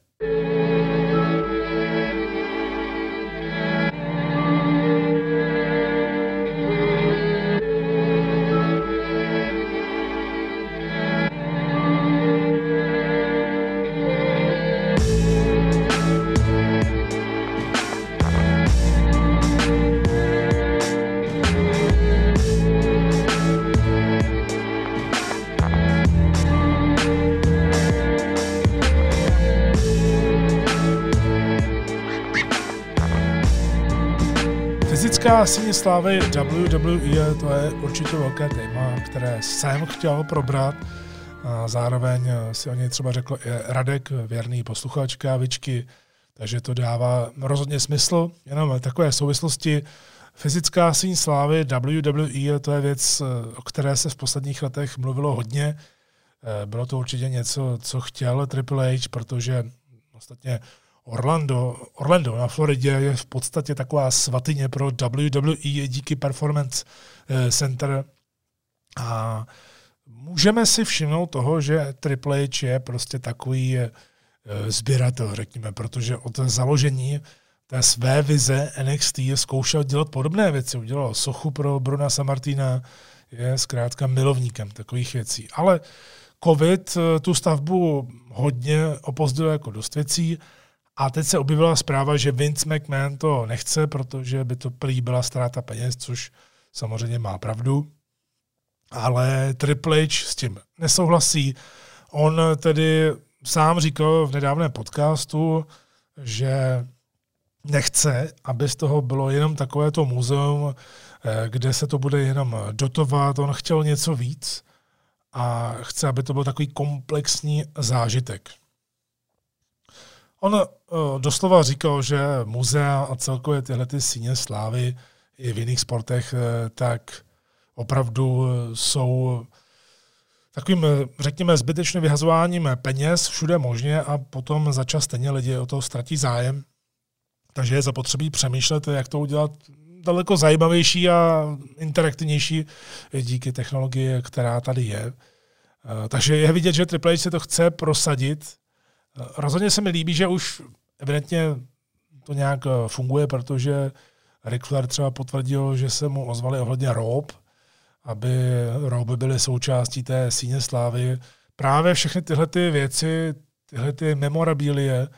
Fyzická síně slávy WWE, to je určitě velké téma, které jsem chtěl probrat. A zároveň si o něj třeba řekl i Radek, věrný posluchač kávičky, takže to dává rozhodně smysl. Jenom takové souvislosti. Fyzická síň slávy WWE, to je věc, o které se v posledních letech mluvilo hodně. Bylo to určitě něco, co chtěl Triple H, protože ostatně Orlando, Orlando na Floridě je v podstatě taková svatyně pro WWE díky Performance eh, Center. A můžeme si všimnout toho, že Triple H je prostě takový eh, sběratel, řekněme, protože od založení té své vize NXT zkoušel dělat podobné věci. Udělal sochu pro Bruna Samartina, je zkrátka milovníkem takových věcí. Ale COVID eh, tu stavbu hodně opozdil jako dost věcí a teď se objevila zpráva, že Vince McMahon to nechce, protože by to prý byla ztráta peněz, což samozřejmě má pravdu. Ale Triple H s tím nesouhlasí. On tedy sám říkal v nedávném podcastu, že nechce, aby z toho bylo jenom takovéto muzeum, eh, kde se to bude jenom dotovat. On chtěl něco víc a chce, aby to byl takový komplexní zážitek. On uh, doslova říkal, že muzea a celkově tyhle ty síně slávy i v jiných sportech, uh, tak opravdu jsou takovým, řekněme, zbytečným vyhazováním peněz všude možně a potom za čas stejně lidi o to ztratí zájem. Takže je zapotřebí přemýšlet, jak to udělat daleko zajímavější a interaktivnější díky technologii, která tady je. Takže je vidět, že Triple H se to chce prosadit Rozhodně se mi líbí, že už evidentně to nějak eh, funguje, protože Rick Flair třeba potvrdil, že se mu ozvali ohledně rob, aby roby byly součástí té síně slávy. Právě všechny tyhle ty věci, tyhle ty memorabilie,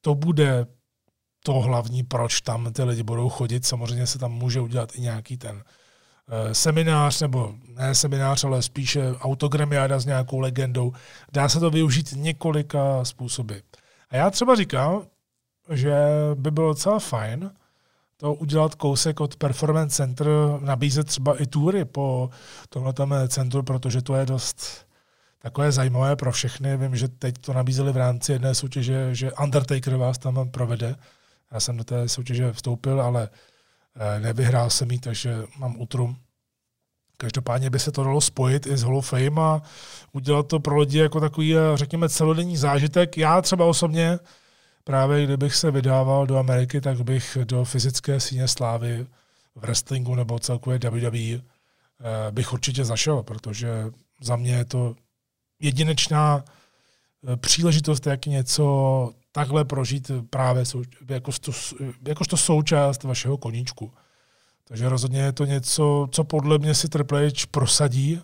to bude to hlavní, proč tam ty lidi budou chodit. Samozřejmě se tam může udělat i nějaký ten seminář, nebo ne seminář, ale spíše autogramiáda s nějakou legendou. Dá se to využít několika způsoby. A já třeba říkám, že by bylo docela fajn to udělat kousek od Performance Center, nabízet třeba i tury po tomhle centru, protože to je dost takové zajímavé pro všechny. Vím, že teď to nabízeli v rámci jedné soutěže, že Undertaker vás tam provede. Já jsem do té soutěže vstoupil, ale Eh, nevyhrál jsem ji, takže mám utrum. Každopádně by se to dalo spojit i s Hall of Fame a udělat to pro lidi jako takový, eh, řekněme, celodenní zážitek. Já třeba osobně, právě kdybych se vydával do Ameriky, tak bych do fyzické síně slávy v wrestlingu nebo celkově WWE eh, bych určitě zašel, protože za mě je to jedinečná příležitost, jak něco takhle prožít právě jakožto, jakožto součást vašeho koníčku. Takže rozhodně je to něco, co podle mě si Triple H prosadí,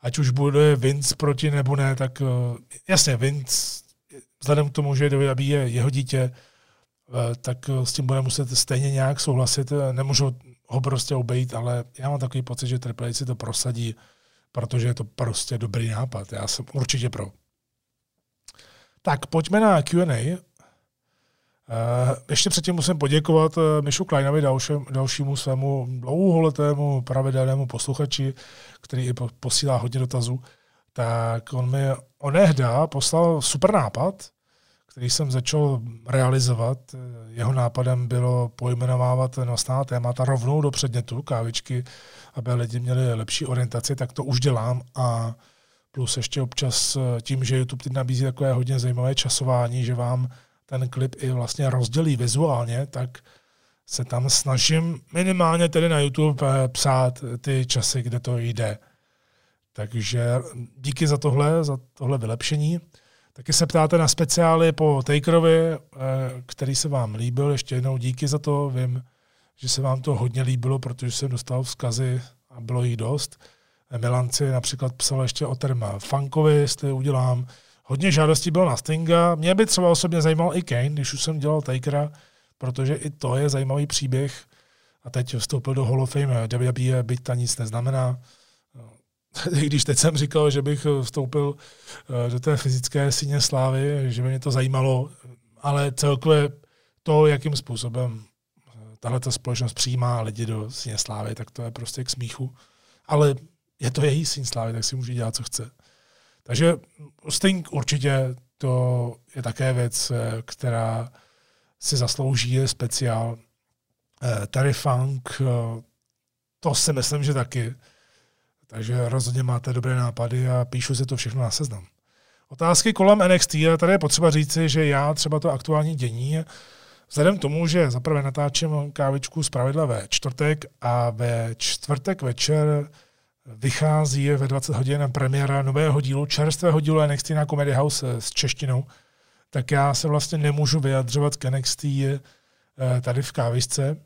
ať už bude Vince proti nebo ne, tak jasně, Vince, vzhledem k tomu, že WWE je jeho dítě, tak s tím bude muset stejně nějak souhlasit. Nemůžu ho prostě obejít, ale já mám takový pocit, že Triple H si to prosadí, protože je to prostě dobrý nápad. Já jsem určitě pro. Tak pojďme na Q&A. Uh, ještě předtím musím poděkovat uh, Mišu Kleinovi, dalším, dalšímu svému dlouholetému pravidelnému posluchači, který i posílá hodně dotazů. Tak on mi onehda poslal super nápad, který jsem začal realizovat. Jeho nápadem bylo pojmenovávat nosná témata rovnou do předmětu kávičky, aby lidi měli lepší orientaci, tak to už dělám a plus ještě občas tím, že YouTube teď nabízí takové hodně zajímavé časování, že vám ten klip i vlastně rozdělí vizuálně, tak se tam snažím minimálně tedy na YouTube eh, psát ty časy, kde to jde. Takže díky za tohle, za tohle vylepšení. Taky se ptáte na speciály po Takerovi, eh, který se vám líbil. Ještě jednou díky za to. Vím, že se vám to hodně líbilo, protože jsem dostal vzkazy a bylo jich dost. Milanci například psal ještě o terma funkovi, jestli udělám. Hodně žádostí bylo na Stinga. Mě by třeba osobně zajímal i Kane, když už jsem dělal Takera, protože i to je zajímavý příběh. A teď vstoupil do Hall of Fame WWE, byť ta nic neznamená. když teď jsem říkal, že bych vstoupil eh, do té fyzické síně slávy, že by mě to zajímalo, ale celkově to, jakým způsobem eh, tahle společnost přijímá lidi do síně slávy, tak to je prostě k smíchu. Ale je to její síň slávy, tak si může dělat, co chce. Takže Sting určitě to je také věc, eh, která si zaslouží speciál. Terry Funk, to si myslím, že taky. Takže rozhodně máte dobré nápady a píšu si to všechno na seznam. Otázky kolem NXT, a tady je potřeba říci, že já třeba to aktuální dění, vzhledem k tomu, že zaprvé natáčím kávičku z pravidla ve čtvrtek a ve čtvrtek večer vychází ve 20 hodin premiéra nového dílu, čerstvého dílu NXT na Comedy House s češtinou, tak já se vlastně nemůžu vyjadřovat k NXT eh, tady v kávisce.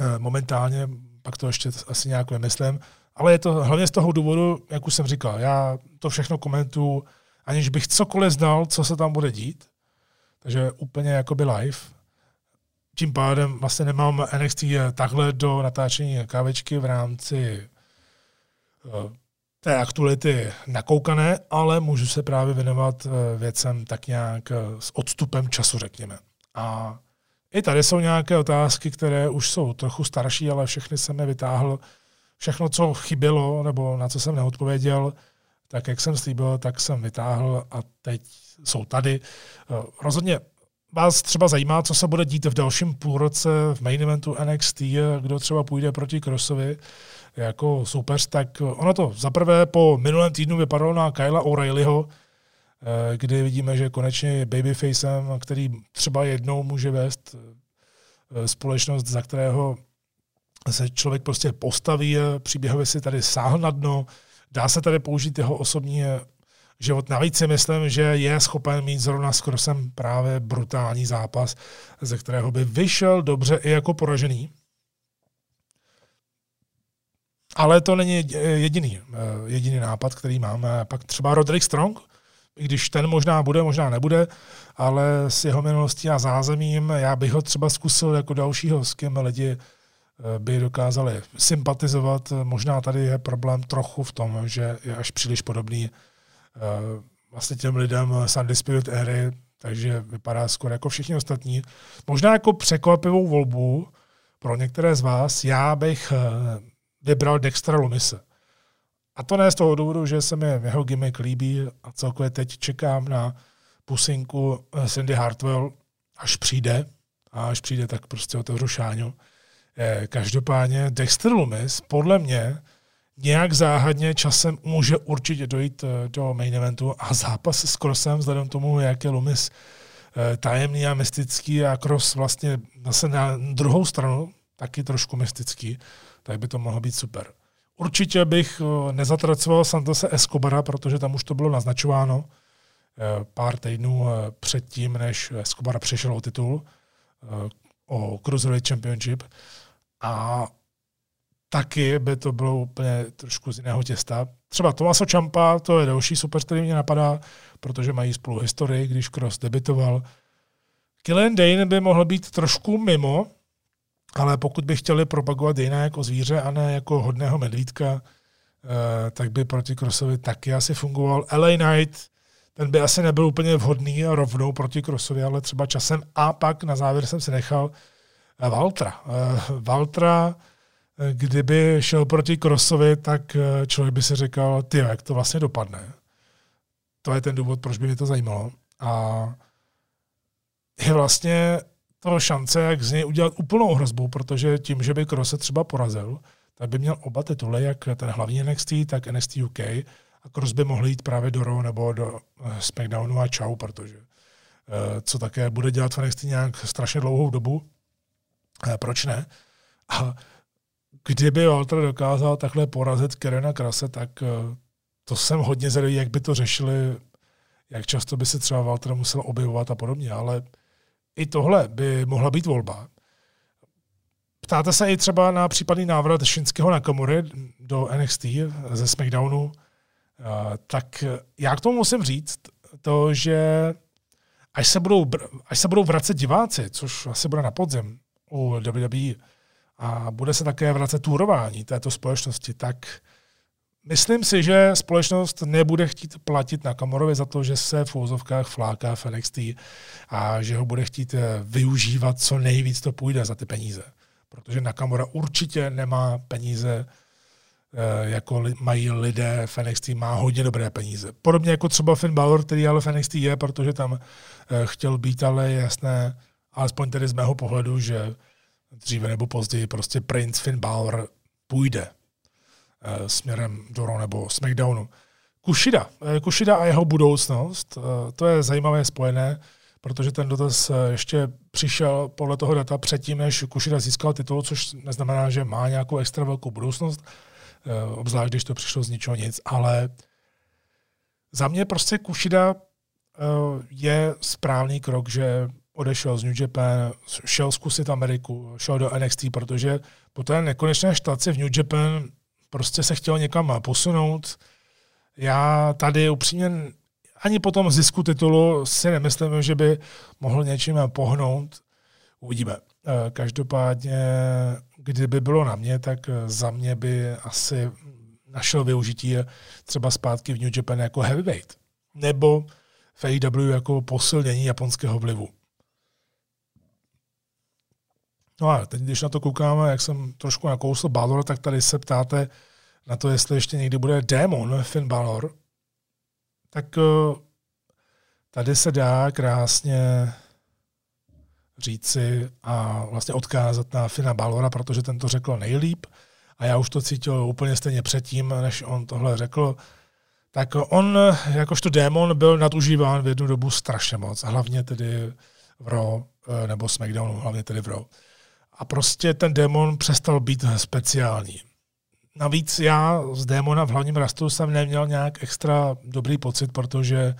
Eh, momentálně, pak to ještě asi nějak vymyslím, ale je to hlavně z toho důvodu, jak už jsem říkal, já to všechno komentuju, aniž bych cokoliv znal, co se tam bude dít. Takže úplně jakoby live. Tím pádem vlastně nemám NXT takhle do natáčení kávečky v rámci eh, té aktuality nakoukané, ale můžu se právě věnovat eh, věcem tak nějak eh, s odstupem času, řekněme. A i tady jsou nějaké otázky, které už jsou trochu starší, ale všechny jsem je vytáhl všechno, co chybělo nebo na co jsem neodpověděl, tak jak jsem slíbil, tak jsem vytáhl a teď jsou tady. Eh, rozhodně vás třeba zajímá, co se bude dít v dalším půlroce v main eventu NXT, kdo třeba půjde proti Crossovi jako soupeř, tak ono to zaprvé po minulém týdnu vypadalo na Kyla O'Reillyho, eh, kdy vidíme, že konečně je babyfacem, který třeba jednou může vést eh, společnost, za kterého se člověk prostě postaví, příběhově si tady sáhl na dno, dá se tady použít jeho osobní život. Navíc si myslím, že je schopen mít zrovna s Krosem právě brutální zápas, ze kterého by vyšel dobře i jako poražený. Ale to není jediný, jediný nápad, který máme. Pak třeba Roderick Strong, i když ten možná bude, možná nebude, ale s jeho minulostí a zázemím, já bych ho třeba zkusil jako dalšího, s kým lidi by dokázali sympatizovat. Možná tady je problém trochu v tom, že je až příliš podobný eh, vlastně těm lidem Sunday Spirit éry, takže vypadá skoro jako všichni ostatní. Možná jako překvapivou volbu pro některé z vás, já bych eh, vybral Dextra Lumise. A to ne z toho důvodu, že se mi jeho gimmick líbí a celkově teď čekám na pusinku eh, Cindy Hartwell, až přijde. A až přijde, tak prostě otevřu šáňu. Eh, každopádně Dexter Lumis podle mě nějak záhadně časem může určitě dojít eh, do main eventu a zápas s Crossem, vzhledem tomu, jak je Lumis tajemný a mystický a Cross vlastně zase na druhou stranu taky trošku mystický, tak by to mohlo být super. Určitě bych nezatracoval Santose Escobara, protože tam už to bylo naznačováno pár týdnů předtím, než Escobar přišel o titul o Cruiserweight Championship. A taky by to bylo úplně trošku z jiného těsta. Třeba Tomaso Čampa, to je další super, který mě napadá, protože mají spolu historii, když Cross debitoval. Killian Dane by mohl být trošku mimo, ale pokud by chtěli propagovat Dana jako zvíře a ne jako hodného medvídka, eh, tak by proti Crossovi taky asi fungoval. LA Knight, ten by asi nebyl úplně vhodný a rovnou proti Crossovi, ale třeba časem. A pak na závěr jsem si nechal Valtra. Valtra kdyby šel proti Crossovi, tak eh, člověk by si říkal, ty, jak to vlastně dopadne. To je ten důvod, proč by mě to zajímalo. A je vlastně to šance, jak z něj udělat úplnou hrozbu, protože tím, že by Cross se třeba porazil, tak by měl oba tituly, jak ten hlavní NXT, tak NXT UK. A Cross by mohl jít právě do Raw nebo do eh, SmackDownu a čau, protože eh, co také bude dělat v NXT nějak strašně dlouhou dobu. Proč ne? A kdyby Walter dokázal takhle porazit Kerena Krase, tak eh, to jsem hodně zvědavý, jak by to řešili, jak často by se třeba Walter musel objevovat a podobně, ale i tohle by mohla být volba. Ptáte se i třeba na případný návrat Šinského Nakamury do NXT ze SmackDownu, tak já k tomu musím říct to, že až se budou, až se budou vracet diváci, což asi bude na podzim u WWE, a bude se také vracet turování této společnosti, tak myslím si, že společnost nebude chtít platit na Kamorovi za to, že se v úzovkách fláká v NXT a že ho bude chtít eh, využívat co nejvíc to půjde za ty peníze. Protože Nakamura určitě nemá peníze, eh, jako mají lidé v NXT, má hodně dobré peníze. Podobně jako třeba Finn Balor, který ale v NXT je, protože tam eh, chtěl být, ale je jasné, alespoň tedy z mého pohledu, že dříve nebo později prostě Prince Finn Balor půjde směrem do Raw nebo SmackDownu. Kushida. Uh, Kushida a jeho budoucnost, uh, to je zajímavé spojené, protože ten dotaz ještě přišel podle toho data předtím, než Kushida získal titul, což neznamená, že má nějakou extra velkou budoucnost, obzvlášť když to přišlo z ničeho nic, ale za mě prostě Kushida je správný krok, že odešel z New Japan, šel zkusit Ameriku, šel do NXT, protože po té nekonečné štaci v New Japan prostě se chtěl někam posunout. Já tady upřímně ani po tom zisku titulu si nemyslím, že by mohl něčím pohnout. Uvidíme. Eh, každopádně, kdyby bylo na mě, tak za mě by asi našel využití třeba zpátky v New Japan jako heavyweight. Nebo v AEW jako posilnění japonského vlivu. No a teď, když na to koukáme, jak jsem trošku nakousl Balor, tak tady se ptáte na to, jestli ještě někdy bude démon Finn Balor. Tak eh, tady se dá krásně říci a vlastně odkázat na Fina Balora, protože ten to řekl nejlíp a já už to cítil úplně stejně předtím, než on tohle řekl. Tak on jakožto démon byl nadužíván v jednu dobu strašně moc, hlavně tedy v Raw, eh, nebo SmackDownu, hlavně tedy v Raw a prostě ten démon přestal být speciální. Navíc já z démona v hlavním rastu jsem neměl nějak extra dobrý pocit, protože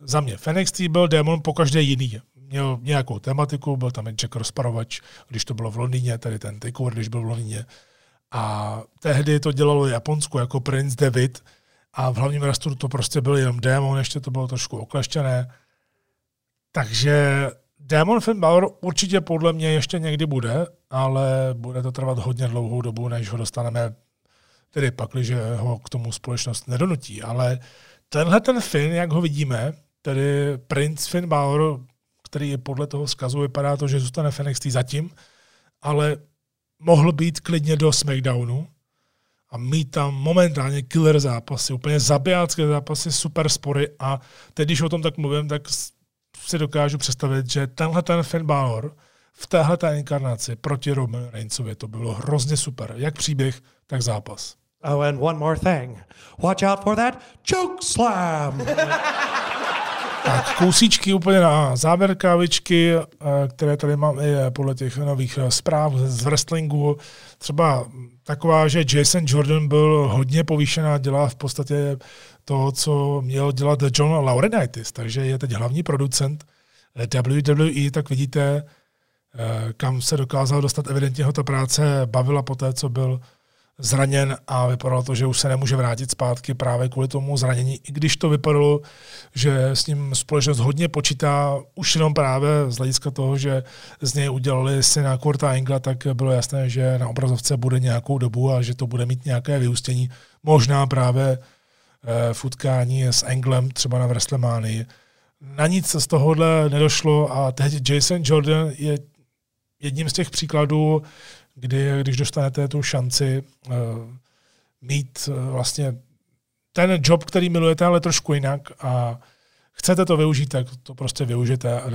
za mě Fenix byl démon po každé jiný. Měl nějakou tematiku, byl tam Jack rozparovač, když to bylo v Londýně, tady ten takeover, když byl v Londýně. A tehdy to dělalo Japonsko jako Prince David a v hlavním rastu to prostě byl jenom démon, ještě to bylo trošku okleštěné. Takže Demon Finn Balor určitě podle mě ještě někdy bude, ale bude to trvat hodně dlouhou dobu, než ho dostaneme, tedy pak, že ho k tomu společnost nedonutí. Ale tenhle ten Finn, jak ho vidíme, tedy Prince Finn Balor, který je podle toho zkazu vypadá to, že zůstane NXT zatím, ale mohl být klidně do SmackDownu a mít tam momentálně killer zápasy, úplně zabijácké zápasy, super spory a teď, když o tom tak mluvím, tak si dokážu představit, že tenhle ten Finn Balor v téhle té inkarnaci proti Roman Reignsovi to bylo hrozně super. Jak příběh, tak zápas. Oh, and one more thing. Watch out for that choke slam. Tak kousíčky úplně na závěr kávičky, eh, které tady mám i podle těch nových eh, zpráv z wrestlingu. Třeba taková, že Jason Jordan byl hodně povýšená, dělá v podstatě to, co měl dělat John Laurinaitis, takže je teď hlavní producent WWE, tak vidíte, kam se dokázal dostat. Evidentně ho ta práce bavila po té, co byl zraněn a vypadalo to, že už se nemůže vrátit zpátky právě kvůli tomu zranění, i když to vypadalo, že s ním společnost hodně počítá, už jenom právě z hlediska toho, že z něj udělali syna Kurta Engla, tak bylo jasné, že na obrazovce bude nějakou dobu a že to bude mít nějaké vyústění. Možná právě eh, v utkání s Englem, třeba na WrestleManii. Na nic z tohohle nedošlo a teď Jason Jordan je jedním z těch příkladů, kdy, když dostanete tu šanci uh, mít uh, vlastně ten job, který milujete, ale trošku jinak a chcete to využít, tak to prostě využijete a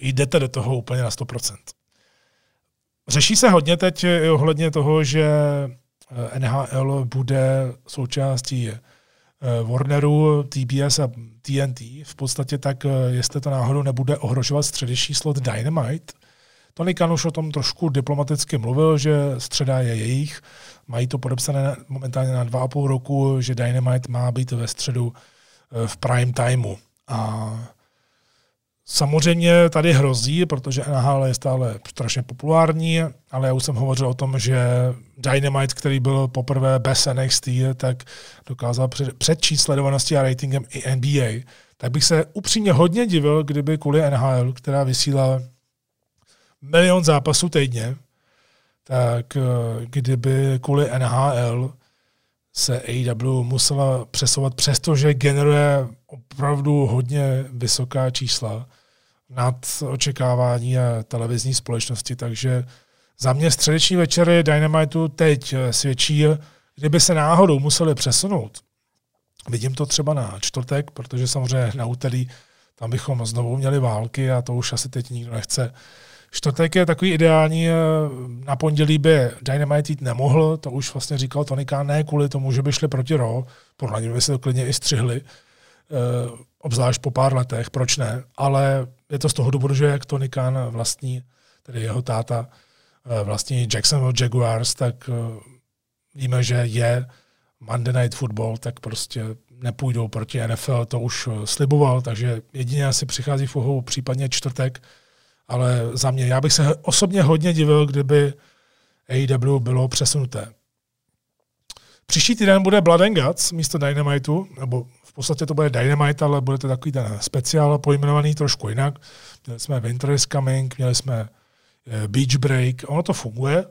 jdete do toho úplně na 100%. Řeší se hodně teď i ohledně toho, že eh, NHL bude součástí Warneru, TBS a TNT. V podstatě tak, jestli to náhodou nebude ohrožovat středeční slot Dynamite, Tony Khan už o tom trošku diplomaticky mluvil, že středa je jejich. Mají to podepsané momentálně na dva a půl roku, že Dynamite má být ve středu eh, v prime timeu. A samozřejmě tady hrozí, protože NHL je stále strašně populární, ale já už jsem hovořil o tom, že Dynamite, který byl poprvé bez NXT, tak dokázal předčít sledovanosti a ratingem i NBA. Tak bych se upřímně hodně divil, kdyby kvůli NHL, která vysílá milion zápasů týdně, tak eh, kdyby kvůli NHL se AEW musela přesouvat, přestože generuje opravdu hodně vysoká čísla nad očekávání televizní společnosti, takže za mě středeční večery Dynamitu teď svědčí, kdyby se náhodou museli přesunout. Vidím to třeba na čtvrtek, protože samozřejmě na úterý tam bychom znovu měli války a to už asi teď nikdo nechce Čtvrtek je takový ideální, eh, na pondělí by Dynamite jít nemohl, to už vlastně říkal Tony Khan, ne kvůli tomu, že by šli proti Raw, podle něj by se to klidně i střihli, obzvlášť po pár letech, proč ne, ale je to z toho důvodu, že jak Tony Khan vlastní, tedy jeho táta, eh, vlastní Jacksonville Jaguars, tak víme, že je Monday Night Football, tak prostě nepůjdou proti NFL, to už sliboval, takže jedině asi přichází v úhou případně čtvrtek, ale za mě, já bych se osobně hodně divil, kdyby AEW bylo přesunuté. Příští týden bude Blood and Guts místo Dynamitu, nebo podstatě to bude Dynamite, ale bude to takový ten speciál pojmenovaný trošku jinak. Měli jsme Winter is Coming, měli jsme eh, Beach Break, ono to funguje.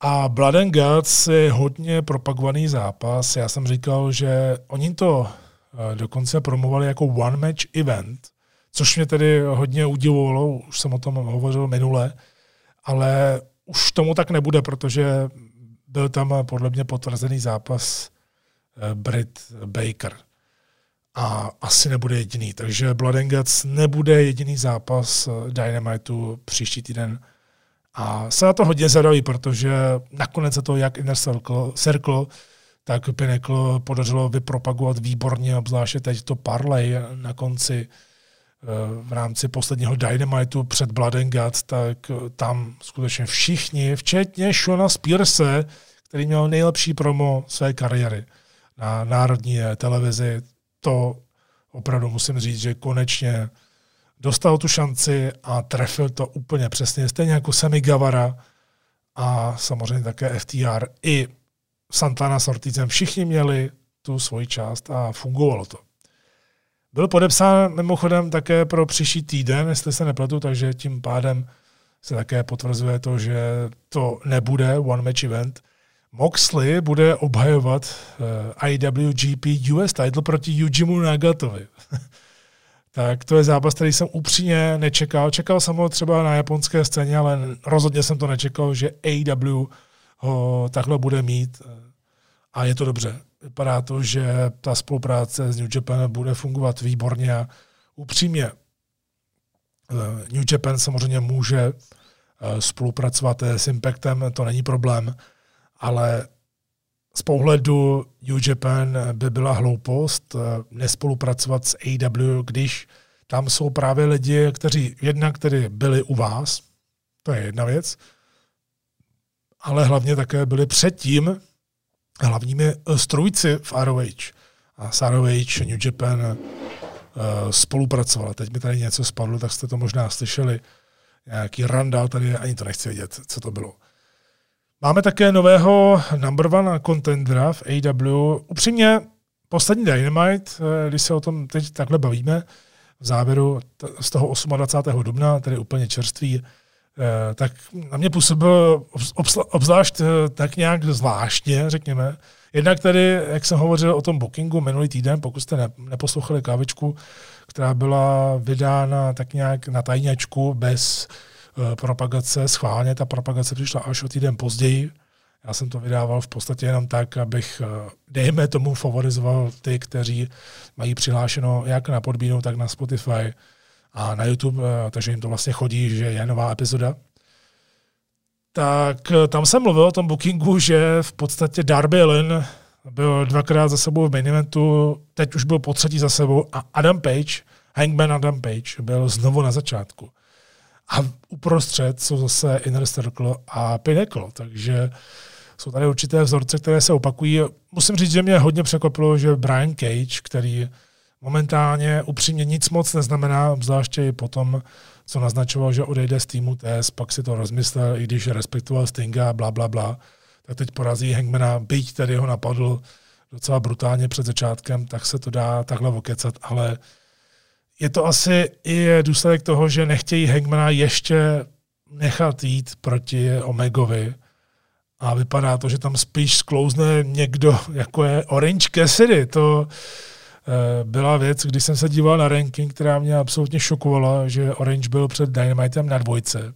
A Blood and Guts je hodně propagovaný zápas. Já jsem říkal, že oni to eh, dokonce promovali jako one match event, což mě tedy hodně udivovalo, už jsem o tom hovořil minule, ale už tomu tak nebude, protože byl tam podle mě potvrzený zápas eh, Brit Baker. A asi nebude jediný. Takže Blood and Guts nebude jediný zápas eh, Dynamitu příští týden. A se na to hodně zadaví, protože nakonec se to jak Inner Circle, Circle tak Pinnacle podařilo vypropagovat výborně, obzvláště teď to parlay na konci v rámci posledního Dynamitu před Blood and Guts, tak tam skutečně všichni, včetně Shona Spearse, který měl nejlepší promo své kariéry na národní televizi, to opravdu musím říct, že konečně dostal tu šanci a trefil to úplně přesně, stejně jako Semi Gavara a samozřejmě také FTR i Santana s Ortizem. Všichni měli tu svoji část a fungovalo to. Byl podepsán mimochodem také pro příští týden, jestli se nepletu, takže tím pádem se také potvrzuje to, že to nebude one match event. Moxley bude obhajovat uh, eh, IWGP US title proti Yujimu Nagatovi. tak to je zápas, který jsem upřímně nečekal. Čekal jsem ho třeba na japonské scéně, ale rozhodně jsem to nečekal, že AW ho takhle bude mít. A je to dobře vypadá to, že ta spolupráce s New Japan bude fungovat výborně a upřímně. Eh, New Japan samozřejmě může eh, spolupracovat s Impactem, to není problém, ale z pohledu New Japan by byla hloupost eh, nespolupracovat s AW, když tam jsou právě lidi, kteří jednak tedy byli u vás, to je jedna věc, ale hlavně také byli předtím hlavními eh, strujci v ROH. A s ROH New Japan uh, spolupracovala. Teď mi tady něco spadlo, tak jste to možná slyšeli. nějaký randál tady, ani to nechci vědět, co to bylo. Máme také nového number one contendera v AW. Upřímně, poslední Dynamite, eh, když se o tom teď takhle bavíme, v závěru z toho 28. dubna, tedy úplně čerstvý, eh, tak na mě působil obzvlášť eh, tak nějak zvláštně, řekněme. Jednak tedy, jak jsem hovořil o tom bookingu minulý týden, pokud jste neposlouchali kávičku, která byla vydána tak nějak na tajňačku bez uh, propagace, schválně ta propagace přišla až o týden později. Já jsem to vydával v podstatě jenom tak, abych, uh, dejme tomu, favorizoval ty, kteří mají přihlášeno jak na Podbínu, tak na Spotify a na YouTube, uh, takže jim to vlastně chodí, že je nová epizoda tak tam jsem mluvil o tom bookingu, že v podstatě Darby Allin byl dvakrát za sebou v main eventu, teď už byl po třetí za sebou a Adam Page, Hangman Adam Page, byl znovu na začátku. A uprostřed jsou zase Inner Circle a Pinnacle, takže jsou tady určité vzorce, které se opakují. Musím říct, že mě hodně překvapilo, že Brian Cage, který momentálně upřímně nic moc neznamená, zvláště i potom, co naznačoval, že odejde z týmu TS, pak si to rozmyslel, i když respektoval Stinga, bla, bla, bla, tak teď porazí Hangmana, byť tedy ho napadl docela brutálně před začátkem, tak se to dá takhle okecat, ale je to asi i důsledek toho, že nechtějí Hangmana ještě nechat jít proti Omegovi a vypadá to, že tam spíš sklouzne někdo, jako je Orange Cassidy. To Eh, byla věc, když jsem se díval na ranking, která mě absolutně šokovala, že Orange byl před Dynamitem na dvojce.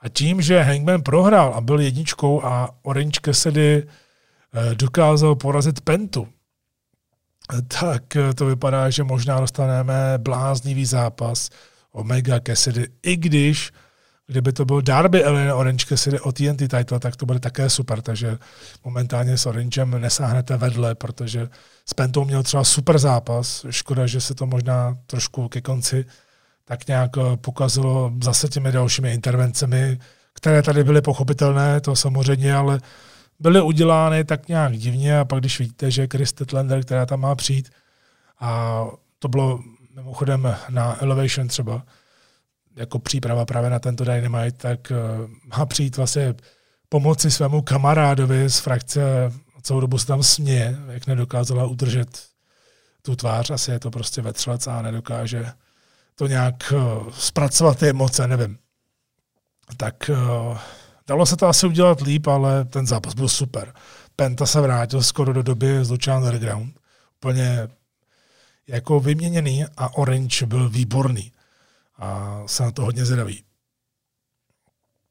A tím, že Hangman prohrál a byl jedničkou a Orange Cassidy eh, dokázal porazit Pentu, tak to vypadá, že možná dostaneme bláznivý zápas Omega Cassidy, i když kdyby to byl Darby Allin Orange Cassidy o TNT title, tak to bude také super, takže momentálně s Orangem nesáhnete vedle, protože s Pentou měl třeba super zápas, škoda, že se to možná trošku ke konci tak nějak eh, pokazilo zase těmi dalšími intervencemi, které tady byly pochopitelné, to samozřejmě, ale byly udělány tak nějak divně a pak když vidíte, že Chris Tetlander, která tam má přijít, a to bylo mimochodem na Elevation třeba, jako příprava právě na tento Dynamite, tak uh, má přijít vlastně pomoci svému kamarádovi z frakce, celou dobu se tam směje, jak nedokázala udržet tu tvář, asi je to prostě vetřelec a nedokáže to nějak uh, zpracovat ty emoce, nevím. Tak uh, dalo se to asi udělat líp, ale ten zápas byl super. Penta se vrátil skoro do doby z Lucha Underground. Úplně jako vyměněný a Orange byl výborný a jsem na to hodně zvědavý.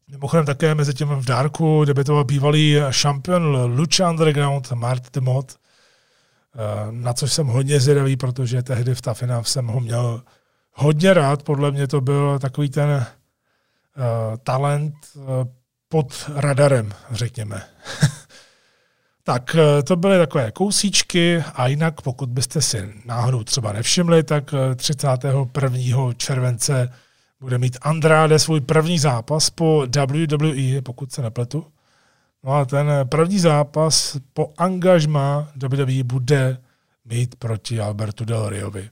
Mimochodem také mezi tím v dárku debitoval bývalý šampion Lucha Underground Mart Demot, eh, na což jsem hodně zvědavý, protože tehdy v Tafina jsem ho měl hodně rád. Podle mě to byl takový ten uh, talent uh, pod radarem, řekněme. Tak eh, to byly takové kousíčky a jinak, pokud byste si náhodou třeba nevšimli, tak 31. Eh, července bude mít Andrade svůj první zápas po WWE, pokud se nepletu. No a ten první zápas po angažma WWE bude mít proti Albertu Del Riovi.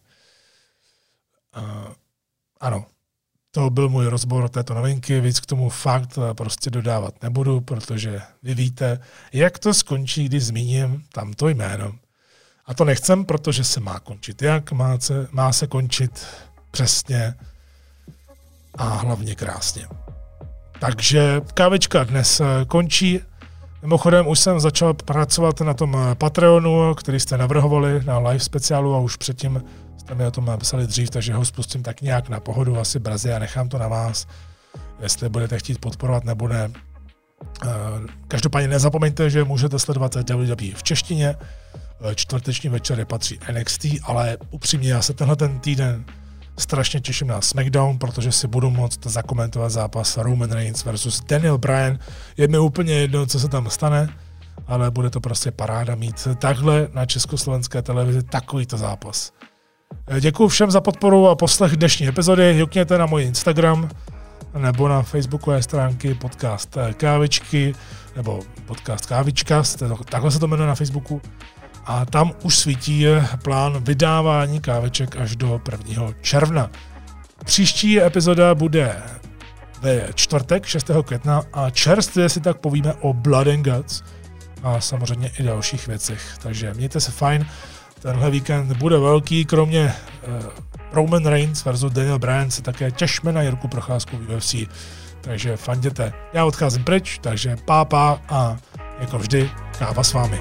Uh, ano, to byl můj rozbor této novinky, víc k tomu fakt prostě dodávat nebudu, protože vy víte, jak to skončí, když zmíním tamto jméno. A to nechcem, protože se má končit jak, má se, má se končit přesně a hlavně krásně. Takže kávečka dnes končí. Mimochodem už jsem začal pracovat na tom Patreonu, který jste navrhovali na live speciálu a už předtím jste mi o tom napsali dřív, takže ho spustím tak nějak na pohodu asi brzy a nechám to na vás, jestli budete chtít podporovat nebo ne. Eh, každopádně nezapomeňte, že můžete sledovat WWE v češtině, eh, čtvrteční večery patří NXT, ale upřímně já se tenhle ten týden strašně těším na SmackDown, protože si budu moct zakomentovat zápas Roman Reigns versus Daniel Bryan. Je mi úplně jedno, co se tam stane, ale bude to prostě paráda mít takhle na československé televizi takovýto zápas. Děkuji všem za podporu a poslech dnešní epizody. Jukněte na můj Instagram nebo na facebookové stránky podcast Kávičky nebo podcast Kávička, takhle se to jmenuje na Facebooku. A tam už svítí plán vydávání káveček až do 1. června. Příští epizoda bude ve čtvrtek 6. května a čerstvě si tak povíme o Blood and Guts a samozřejmě i dalších věcech. Takže mějte se fajn. Tenhle víkend bude velký, kromě uh, Roman Reigns versus Daniel Bryan se také těšme na Jirku Procházku v UFC. Takže fanděte. Já odcházím pryč, takže pápa a jako vždy káva s vámi.